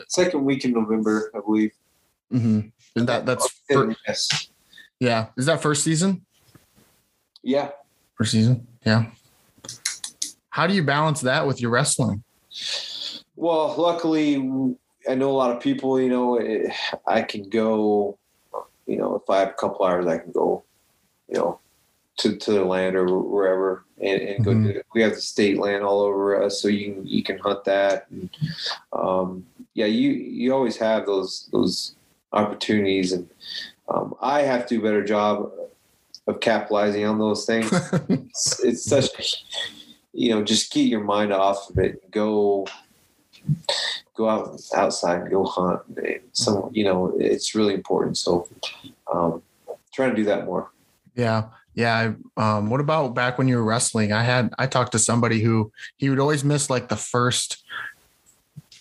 second week in November, I believe. Mm-hmm. And that that's fir- yes. yeah. Is that first season? Yeah. First season. Yeah. How do you balance that with your wrestling? Well, luckily, I know a lot of people. You know, it, I can go. You know, if I have a couple hours, I can go. You know, to to the land or wherever, and, and go. Mhm. Do, we have the state land all over us, so you can you can hunt that. And, um, yeah, you you always have those those opportunities, and um, I have to do a better job of capitalizing on those things. it's, it's such you know just get your mind off of it go go out outside go hunt some you know it's really important so um trying to do that more Yeah. Yeah. I- Um, what about back when you were wrestling? I had I talked to somebody who he would always miss like the first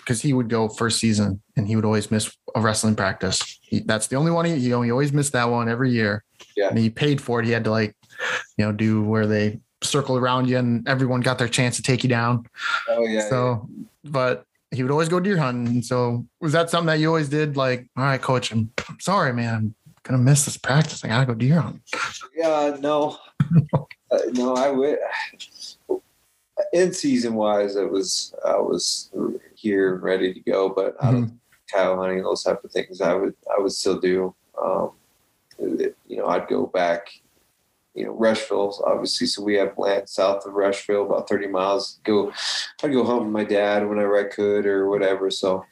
because he would go first season and he would always miss a wrestling practice. He, that's the only one he, you know, he always missed that one every year. Yeah. And he paid for it. He had to like, you know, do where they circle around you and everyone got their chance to take you down. oh yeah so, but he would always go deer hunting. And so was that something that you always did? Like, all right, coach, I'm, I'm sorry, man. I'm gonna miss this practice. I gotta go deer hunting. yeah no uh, no i would in season wise it was i was here ready to go but out of cow hunting those type of things i would i would still do um you know i'd go back you know rushville obviously so we have land south of rushville about 30 miles go i'd go home with my dad whenever i could or whatever so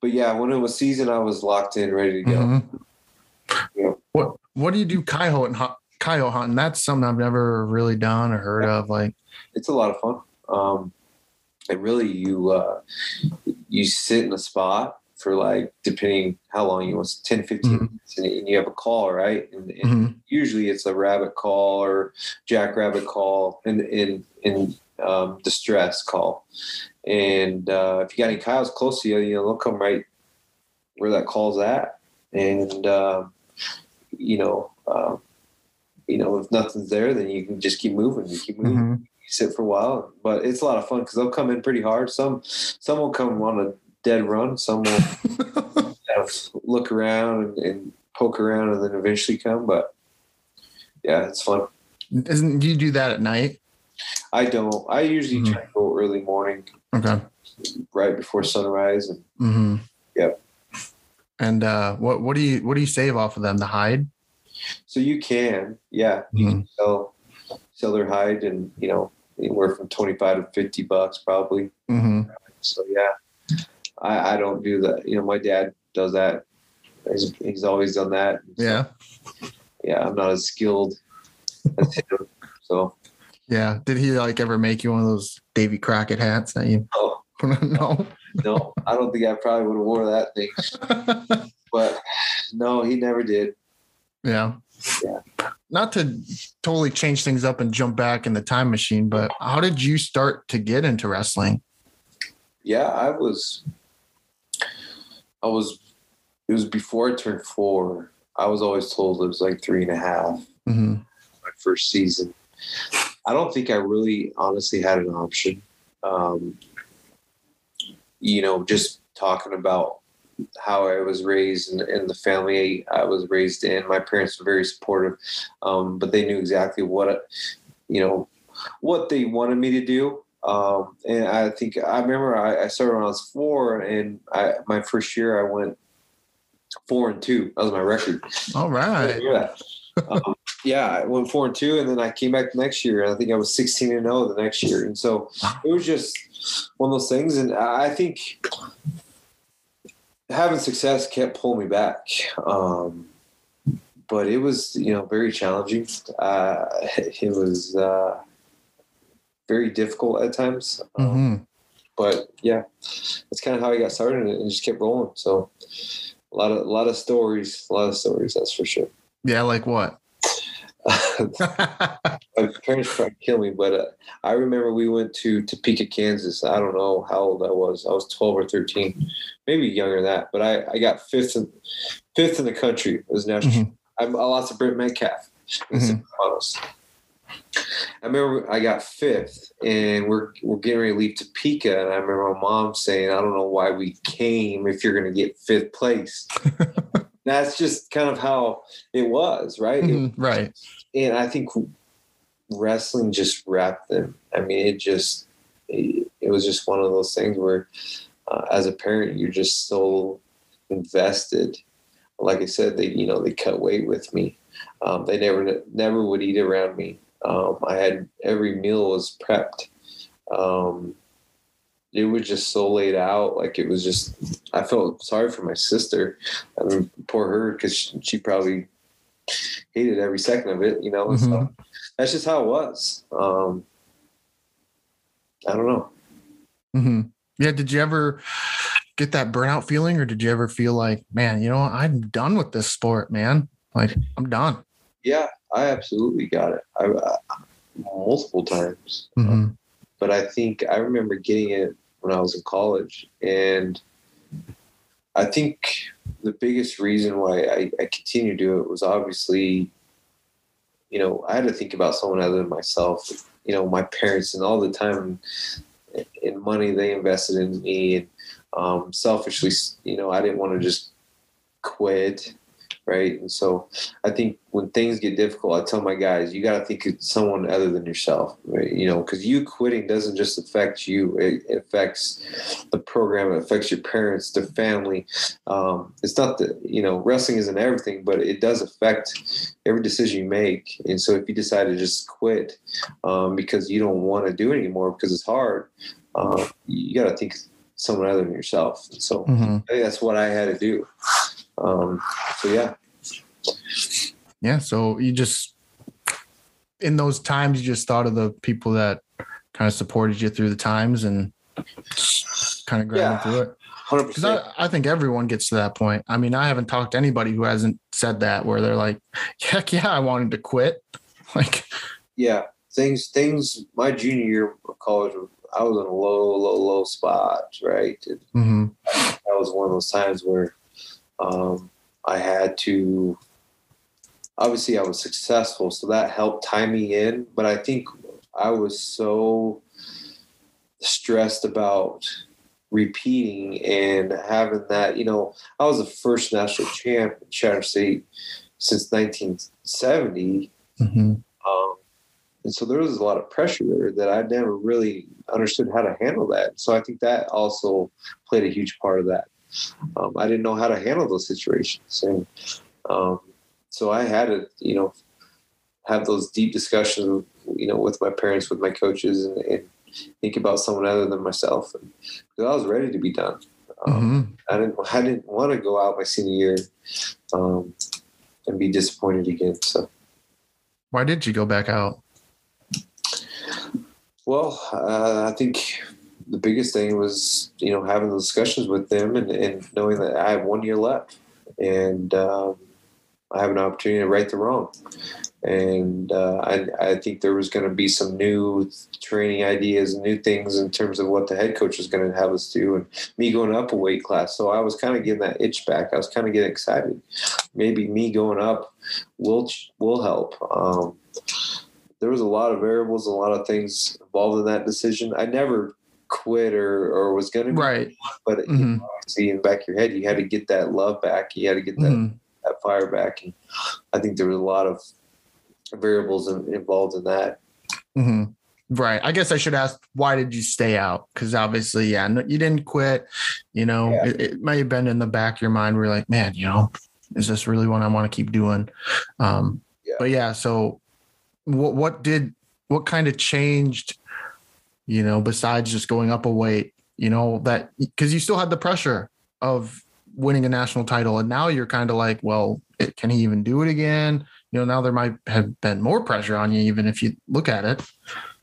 but yeah when it was season i was locked in ready to go Mhm. what do you do coyote coyote hunting? That's something I've never really done or heard of. Like, it's a lot of fun. Um, and really, you uh, you sit in a spot for like depending how long you want 10 15 Mhm. minutes and, you have a call right and, and mhm, usually it's a rabbit call or jackrabbit call and in in um, distress call and uh, if you got any coyotes close to you you know they'll come right where that call's at and um, you know um, you know if nothing's there then you can just keep moving you keep moving mhm. Sit for a while, but it's a lot of fun because they'll come in pretty hard. Some some will come on a dead run. Some will kind of look around and, and poke around and then eventually come. But yeah, it's fun. Isn't do you do that at night? I don't. I usually Mhm. try to go early morning, Okay. right before sunrise, and Mm-hmm. Yep. And uh, what what do you what do you save off of them? The hide? so you can, yeah, you Mhm. can sell sell their hide, and you know anywhere from twenty five to fifty bucks probably. Mm-hmm. So yeah, I, I don't do that. You know, my dad does that. He's, he's always done that. So, Yeah. yeah, I'm not as skilled as him. So Yeah. Did he like ever make you one of those Davy Crockett hats that you? oh no. no, I don't think I probably would have wore that thing. But no, he never did. yeah. Not to totally change things up and jump back in the time machine, but how did you start to get into wrestling? Yeah, I was. I was. It was before I turned four. I was always told it was like three and a half. Mm-hmm. my first season. I don't think I really honestly had an option. Um, you know, just talking about how I was raised and, and the family I was raised in. My parents were very supportive, um, but they knew exactly what, you know, what they wanted me to do. Um, and I think I remember I, I started when I was four, and I, my first year I went four and two. That was my record. All right. Yeah. um, yeah, I went four and two, and then I came back the next year, and I think I was sixteen and zero the next year, and so it was just one of those things. And I think having success kept pulling me back, um, but it was you know very challenging. Uh, it was uh, very difficult at times, um, Mm-hmm. but yeah, that's kind of how I got started, and it just kept rolling. So a lot of a lot of stories, a lot of stories, that's for sure. Yeah. Like what? my parents to kill me, but uh, I remember we went to Topeka, Kansas. I don't know how old I was. I was 12 or 13, maybe younger than that. But I, I got fifth in, fifth in the country. It was national. Mhm. I, I lost to Brent Metcalf. in Mhm. semifinals. I remember I got fifth, and we're we're getting ready to leave Topeka, and I remember my mom saying, "I don't know why we came if you're going to get fifth place." That's just kind of how it was, right? It Mhm. Right. and I think wrestling just wrapped them. I mean, it just it, it was just one of those things where, uh, as a parent, you're just so invested. Like I said, they you know they cut weight with me. Um, they never never would eat around me. Um, I had every meal was prepped. Um, it was just so laid out. Like it was just, I felt sorry for my sister. I mean, poor her because she, she probably hated every second of it, you know. and So that's just how it was. Um, I don't know. hmm Yeah. Did you ever get that burnout feeling, or did you ever feel like, man, you know, I'm done with this sport, man? Like I'm done. Yeah, I absolutely got it. I, I multiple times, Mhm. But I think I remember getting it when I was in college, and I think the biggest reason why I, I continue to do it was obviously, you know, I had to think about someone other than myself. You know, my parents and all the time and money they invested in me, and um, selfishly, you know, I didn't want to just quit, right? And so I think when things get difficult, I tell my guys, you got to think of someone other than yourself, right? You know, because you quitting doesn't just affect you; it, affects the program, it affects your parents, the family. Um, it's not that you know wrestling isn't everything, but it does affect every decision you make. And so if you decide to just quit um, because you don't want to do it anymore because it's hard, uh, you got to think someone other than yourself. And so Mhm. I think that's what I had to do. Um, so yeah. yeah, so you just in those times you just thought of the people that kind of supported you through the times and kind of grinding Yeah. through it. Because. I, I think everyone gets to that point. I mean, I haven't talked to anybody who hasn't said that where they're like, heck yeah, I wanted to quit. Like, Yeah, things things. My junior year of college, I was in a low, low, low spot. Right, mhm, that was one of those times where um, I had to. Obviously, I was successful, so that helped tie me in. But I think I was so stressed about repeating and having that. You know, I was the first national champ in Chadron State since 1970. mhm, Um, and so there was a lot of pressure there that I never really understood how to handle that. So I think that also played a huge part of that. Um, I didn't know how to handle those situations. And um, so I had to, you know, have those deep discussions, you know, with my parents, with my coaches, and, and think about someone other than myself. And because I was ready to be done. Um, mhm. I didn't, I didn't want to go out my senior year um, and be disappointed again. So. Why did you go back out? Well, uh, I think the biggest thing was, you know, having those discussions with them and, and knowing that I have one year left and um, I have an opportunity to right the wrong. And uh, I, I think there was going to be some new training ideas new things in terms of what the head coach was going to have us do and me going up a weight class. So I was kind of getting that itch back. I was kind of getting excited. Maybe me going up will, will help. Um, there was a lot of variables, a lot of things involved in that decision. I never quit or, or was going to, Right. but Mhm, obviously in the back of your head, you had to get that love back. You had to get that, mhm. that fire back. And I think there was a lot of variables in, involved in that. hmm Right. I guess I should ask, why did you stay out? Because obviously, yeah, no, you didn't quit. You know, Yeah. it, it may have been in the back of your mind where you're like, man, you know, is this really what I want to keep doing? Um, Yeah. But yeah, so what what did what kind of changed? You know, besides just going up a weight, you know that because you still had the pressure of winning a national title, and now you're kind of like, well, it, can he even do it again? You know, now there might have been more pressure on you, even if you look at it.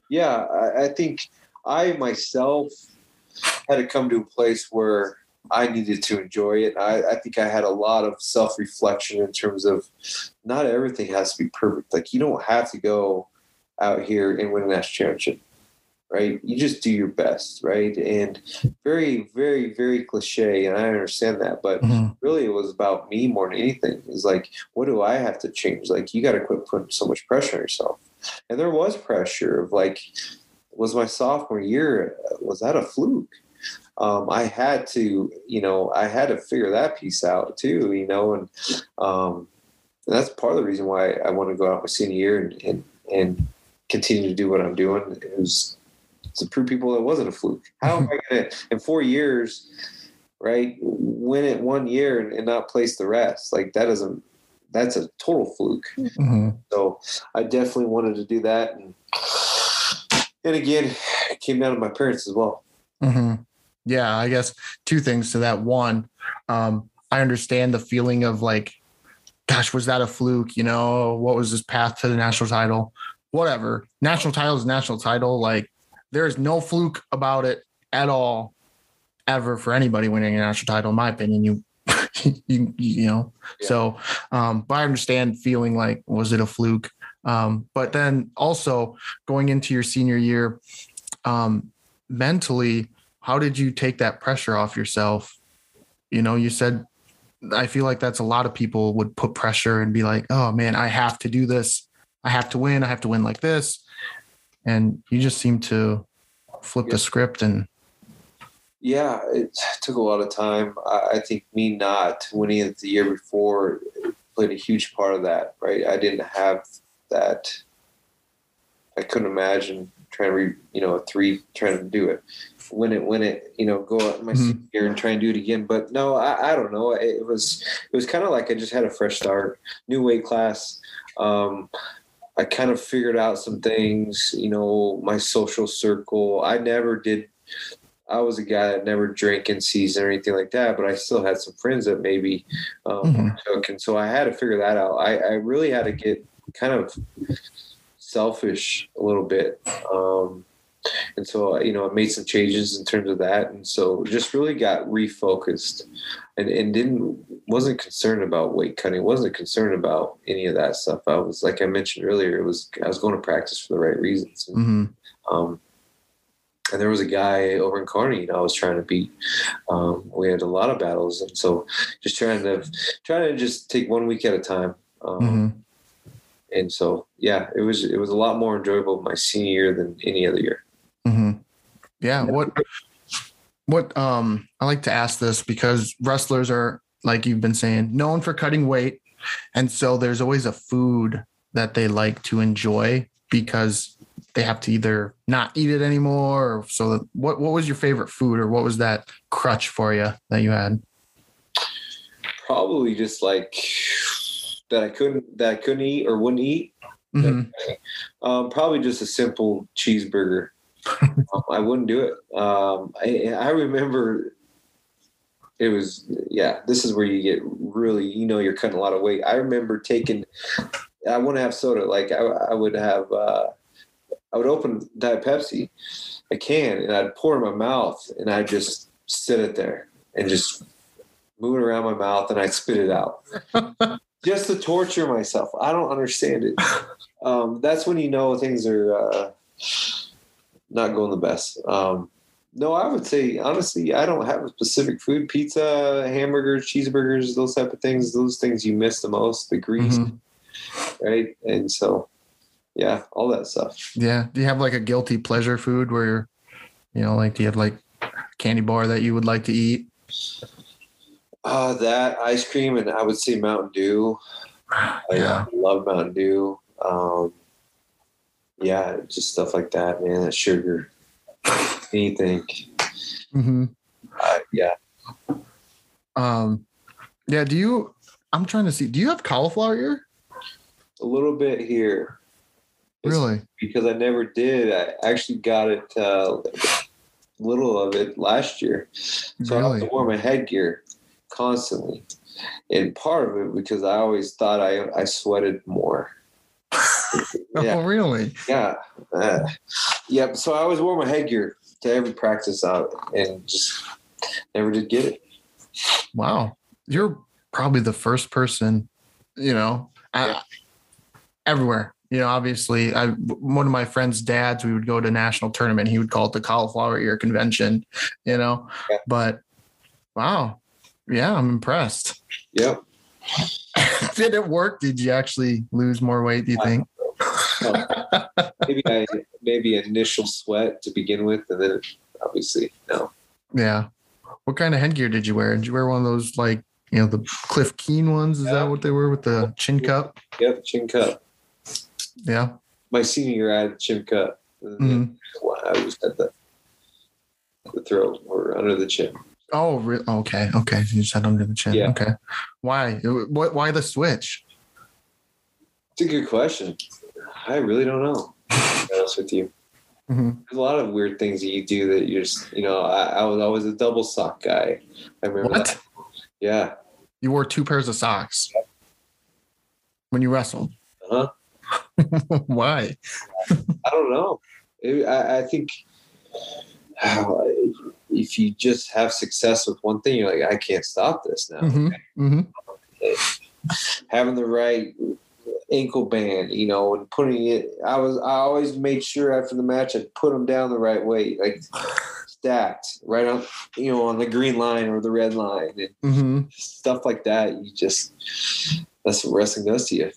Yeah, I, I think I myself had to come to a place where I needed to enjoy it. I, I think I had a lot of self reflection in terms of not everything has to be perfect. Like you don't have to go out here and win a national championship, right? You just do your best, right? And very, very, very cliche, and I understand that, but Mhm. really it was about me more than anything. It's like, what do I have to change? Like, you got to quit putting so much pressure on yourself. And there was pressure of like, was my sophomore year, was that a fluke? Um, I had to, you know, I had to figure that piece out too, you know, and um, and that's part of the reason why I want to go out my senior year and, and, and continue to do what I'm doing is to prove people that wasn't a fluke. How am I going to, in four years, right, win it one year and, and not place the rest? Like that doesn't, that's a total fluke. Mhm. So I definitely wanted to do that. And, and again, it came down to my parents as well. hmm Yeah, I guess two things to that. One, um, I understand the feeling of like, gosh, was that a fluke? You know, what was this path to the national title? Whatever. National title is national title. Like, there is no fluke about it at all, ever for anybody winning a national title. In my opinion, you, you, you know. Yeah. So, um, but I understand feeling like, was it a fluke? Um, but then also going into your senior year, um, mentally, how did you take that pressure off yourself? You know, you said, I feel like that's a lot of people would put pressure and be like, oh man, I have to do this. I have to win. I have to win like this. And you just seem to flip Yeah. the script and Yeah, it took a lot of time. I, I think me not winning it the year before played a huge part of that, right? I didn't have that. I couldn't imagine trying to, re, you know, a three, trying to do it. Win it, win it, you know, go out in my Mhm. year and try and do it again. But no, I, I don't know. It, it was, it was kind of like I just had a fresh start, new weight class. Um, I kind of figured out some things, you know, my social circle. I never did I was a guy that never drank in season or anything like that, but I still had some friends that maybe um, Mhm. took, and so I had to figure that out. I, I really had to get kind of selfish a little bit, um, and so you know I made some changes in terms of that, and so just really got refocused, and and didn't wasn't concerned about weight cutting, wasn't concerned about any of that stuff. I was like I mentioned earlier, it was I was going to practice for the right reasons. And, hmm um, and there was a guy over in Kearney, you know, I was trying to beat. Um, we had a lot of battles, and so just trying to trying to just take one week at a time. Um, hmm And so, yeah, it was it was a lot more enjoyable my senior year than any other year. Yeah. What? What? Um, I like to ask this because wrestlers are like you've been saying known for cutting weight, and so there's always a food that they like to enjoy because they have to either not eat it anymore. Or so, that, what what was your favorite food, or what was that crutch for you that you had? Probably just like that I couldn't that I couldn't eat or wouldn't eat. Mhm. Um, probably just a simple cheeseburger. Um, I wouldn't do it. Um, I, I remember it was yeah. This is where you get really you know you're cutting a lot of weight. I remember taking. I wouldn't have soda. Like I, I would have. Uh, I would open Diet Pepsi, a can, and I'd pour in my mouth, and I'd just sit it there and just move it around my mouth, and I'd spit it out, just to torture myself. I don't understand it. Um, that's when you know things are uh, not going the best. Um, no, I would say honestly, I don't have a specific food. Pizza, hamburgers, cheeseburgers, those type of things. Those things you miss the most. The grease, Mhm. right? And so, yeah, all that stuff. Yeah. Do you have like a guilty pleasure food where you're, you know, like do you have like candy bar that you would like to eat? Uh, that ice cream, and I would say Mountain Dew. I Yeah. love Mountain Dew. Um, yeah, just stuff like that, man. That sugar, anything. hmm Uh, yeah, Um, yeah. Do you? I'm trying to see. Do you have cauliflower ear? a little bit here. It's Really? because I never did. I actually got it, uh, little of it last year. So I have Really? to wear my headgear constantly. And part of it because I always thought I, I sweated more. yeah, Oh, really? yeah. Uh, yep. So I always wore my headgear to every practice out and just never did get it. Wow. You're probably the first person, you know, I, everywhere. You know, obviously, I one of my friends' dads, we would go to national tournament. He would call it the cauliflower ear convention, you know. Yeah. But wow, yeah, I'm impressed. Yep. Did it work? Did you actually lose more weight? Do you think? Maybe I maybe initial sweat to begin with, and then obviously no. Yeah. What kind of headgear did you wear? Did you wear one of those like you know the Cliff Keen ones? Is Yeah. that what they were with the chin cup? Yep, chin cup. Yeah. My senior year, I had chin cup. Mhm. I was at the the throat or under the chin. Oh, re- okay, okay. You just had under the chin. Yeah. Okay. Why? What? Why the switch? It's a good question. I really don't know. To be honest with you, Mhm. there's a lot of weird things that you do that you're just, you know, I, I was always a double sock guy. I remember What? that. Yeah. You wore two pairs of socks when you wrestled. Uh-huh. Why? I don't know. It- I, I think if you just have success with one thing, you're like, I can't stop this now. hmm hmm having the right ankle band, you know, and putting it. I was I always made sure after the match I'd put them down the right way, like stacked right on, you know, on the green line or the red line and hmm stuff like that. You just that's what wrestling does to you.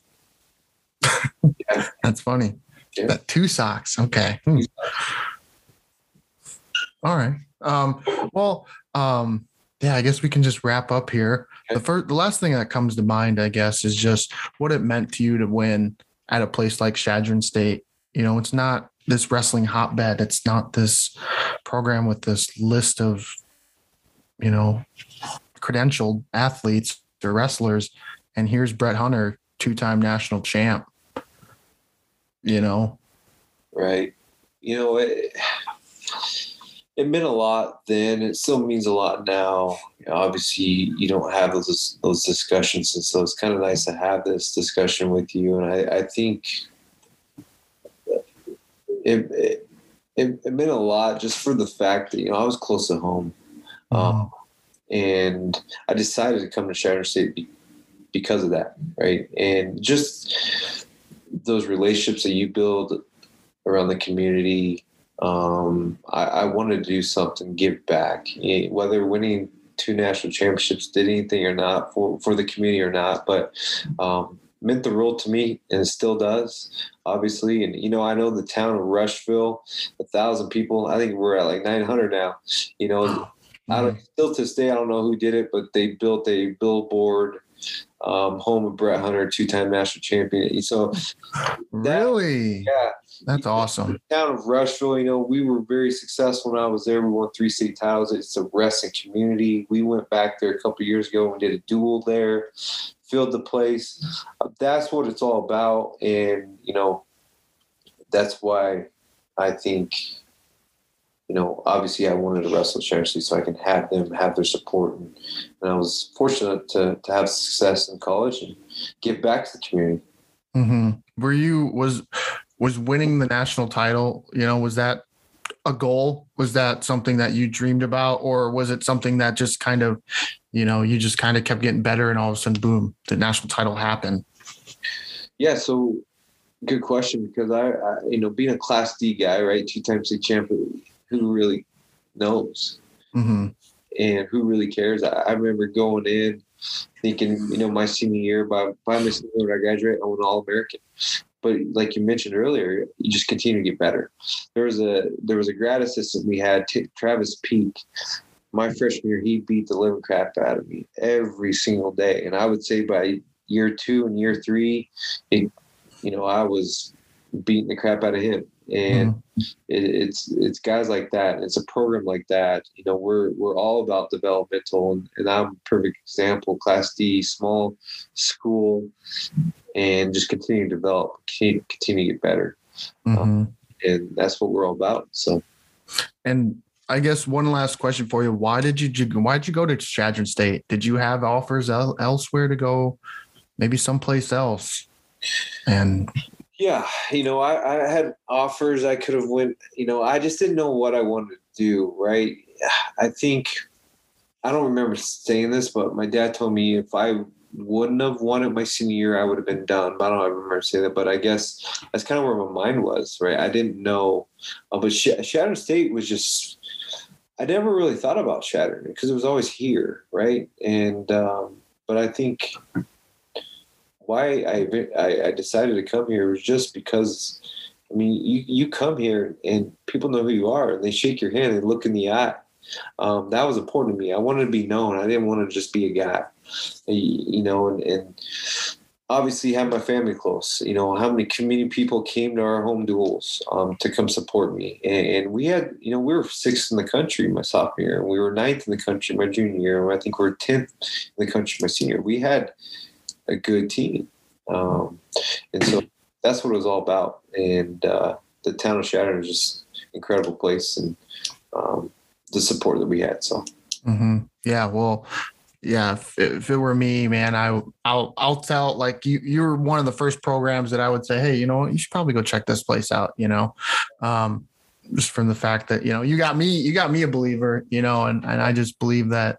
That's funny. Yeah. That two socks. Okay. Hmm. All right. Um, well, um, yeah, I guess we can just wrap up here. The first, the last thing that comes to mind, I guess, is just what it meant to you to win at a place like Chadron State. You know, it's not this wrestling hotbed. It's not this program with this list of, you know, credentialed athletes or wrestlers. And here's Brett Hunter, two-time national champ. You know, Right. You know, it, it meant a lot then. It still means a lot now. You know, obviously, you don't have those those discussions, and so it's kind of nice to have this discussion with you. And I, I think it, it it meant a lot just for the fact that you know I was close to home, um, and I decided to come to Chadron State because of that, right? And just those relationships that you build around the community. Um, I, I wanted to do something, give back, whether winning two national championships did anything or not for, for the community or not, but um, meant the world to me and it still does, obviously. And, you know, I know the town of Rushville, a thousand people, I think we're at like 900 now, you know, I don't still to this day, I don't know who did it, but they built a billboard, um, home of Brett Hunter, two-time national champion. So Really? yeah, That's awesome. town of Rushville, you know, we were very successful when I was there. We won three state titles. It's a wrestling community. We went back there a couple years ago and did a duel there, filled the place. Uh, That's what it's all about. And, you know, that's why I think, you know, obviously I wanted to wrestle Chelsea so I can have them have their support. And, and I was fortunate to, to have success in college and give back to the community. hmm Were you was was winning the national title? You know, was that a goal? Was that something that you dreamed about, or was it something that just kind of, you know, you just kind of kept getting better, and all of a sudden, boom, the national title happened? Yeah, so good question because I, I you know, being a class D guy, right, two time state champion, who really knows hmm and who really cares? I, I remember going in thinking, you know, my senior year, by by my senior year when I graduate, I went All American. But like you mentioned earlier, you just continue to get better. There was a there was a grad assistant we had, T- Travis Peak. My freshman year, he beat the living crap out of me every single day, and I would say by year two and year three, it, you know, I was beating the crap out of him. And mm-hmm. it, it's it's guys like that. It's a program like that. You know, we're we're all about developmental, and, and I'm a perfect example. Class D, small school, and just continue to develop, continue, continue to get better, hmm and that's what we're all about. So. And I guess one last question for you: Why did you why did you go to Chadron State? Did you have offers el- elsewhere to go, maybe someplace else? And Yeah, you know, I, I had offers I could have went. You know, I just didn't know what I wanted to do. Right. I think I don't remember saying this, but my dad told me if I wouldn't have won it my senior year, I would have been done. I don't remember saying that. But I guess that's kind of where my mind was. Right. I didn't know, uh, but Sh- Chadron State was just. I never really thought about Chadron because it was always here, right? And um, but I think why I, I I decided to come here was just because I mean you you come here and people know who you are and they shake your hand and look in the eye. Um, that was important to me. I wanted to be known. I didn't want to just be a guy, you know. And, and obviously have my family close. You know how many community people came to our home duels um, to come support me, and, and we had you know we were sixth in the country my sophomore year, and we were ninth in the country my junior year, and I think we are tenth in the country my senior. We had a good team, um, and so that's what it was all about. And uh, the town of Chadron is just incredible place, and um, the support that we had. So hmm yeah, well, yeah. If, if it were me, man, I I'll I'll tell like you you're one of the first programs that I would say, hey, you know, what, you should probably go check this place out. You know, um, just from the fact that you know you got me you got me a believer. You know, and and I just believe that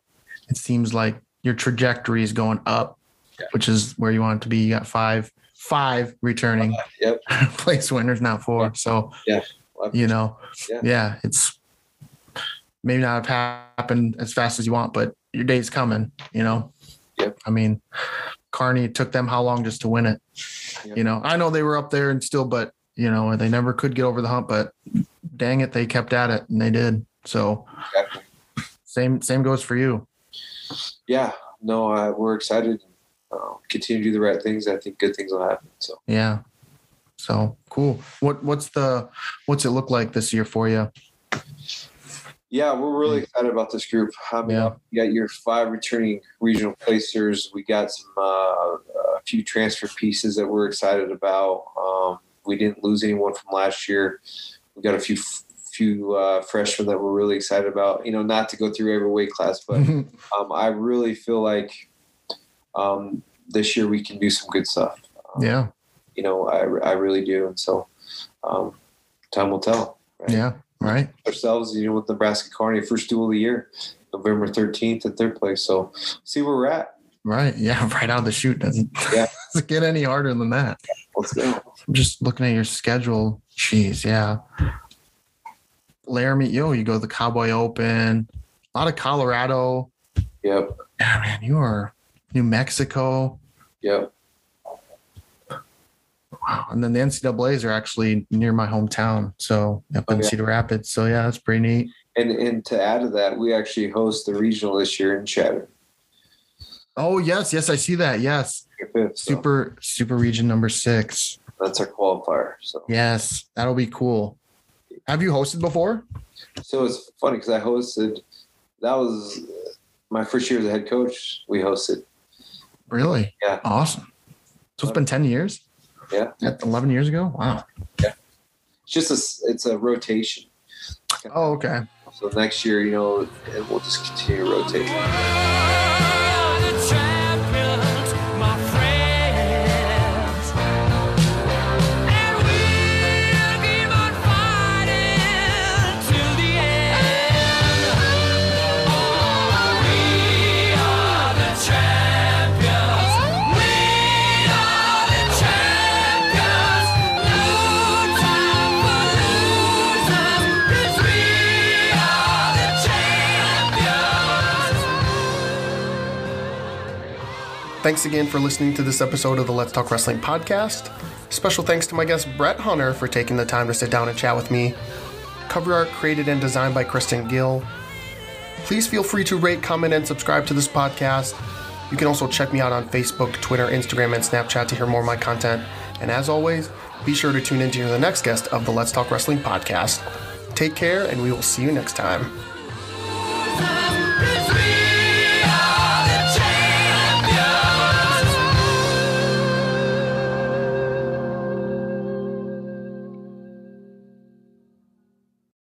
it seems like your trajectory is going up, Yeah. which is where you want it to be. You got five five returning yep, place winners, not four. So yeah, you know, Yeah. yeah, it's maybe not have happened as fast as you want, but your day's coming, you know? Yep. I mean, Kearney it took them how long just to win it? Yep. You know, I know they were up there and still, but you know, they never could get over the hump, but dang it, they kept at it and they did. So exactly. same, same goes for you. yeah, no, uh, we're excited. Uh, continue to do the right things. I think good things will happen. So Yeah. So cool. What, what's the, what's it look like this year for you? Yeah, we're really excited about this group. I mean, Yeah. we got your five returning regional placers. We got some uh, a few transfer pieces that we're excited about. Um, we didn't lose anyone from last year. We got a few few uh, freshmen that we're really excited about. You know, not to go through every weight class, but um, I really feel like um, this year we can do some good stuff. Um, yeah, You know, I, I really do, and so um, time will tell. Right? yeah, right. Ourselves, you know, with Nebraska Kearney, first duel of the year, November thirteenth at third place. So see where we're at. Right. Yeah. Right out of the chute doesn't, Yeah. doesn't get any harder than that. Let's go. I'm just looking at your schedule. Jeez. Yeah. Laramie, yo, you go to the Cowboy Open, a lot of Colorado. Yep. Yeah, man, you are New Mexico. Yep. Wow. And then the NCAA's are actually near my hometown. So up in. Cedar Rapids. So yeah, that's pretty neat. And and to add to that, we actually host the regional this year in Chadron. Oh, yes. Yes. I see that. Yes. Fifth, so Super, super region number six. that's our qualifier. So Yes. That'll be cool. Have you hosted before? so it's funny because I hosted. That was uh, my first year as a head coach. We hosted. Really? Yeah. Awesome. So it's uh, been 10 years? Yeah. At 11 years ago? Wow. Yeah. It's just a it's a rotation. Oh, okay. So next year, you know, and we'll just continue to Thanks again for listening to this episode of the Let's Talk Wrestling podcast. Special thanks to my guest Brett Hunter for taking the time to sit down and chat with me. Cover art created and designed by Kristen Gill. Please feel free to rate, comment, and subscribe to this podcast. You can also check me out on Facebook, Twitter, Instagram, and Snapchat to hear more of my content. And as always, be sure to tune in to hear the next guest of the Let's Talk Wrestling podcast. Take care, and we will see you next time.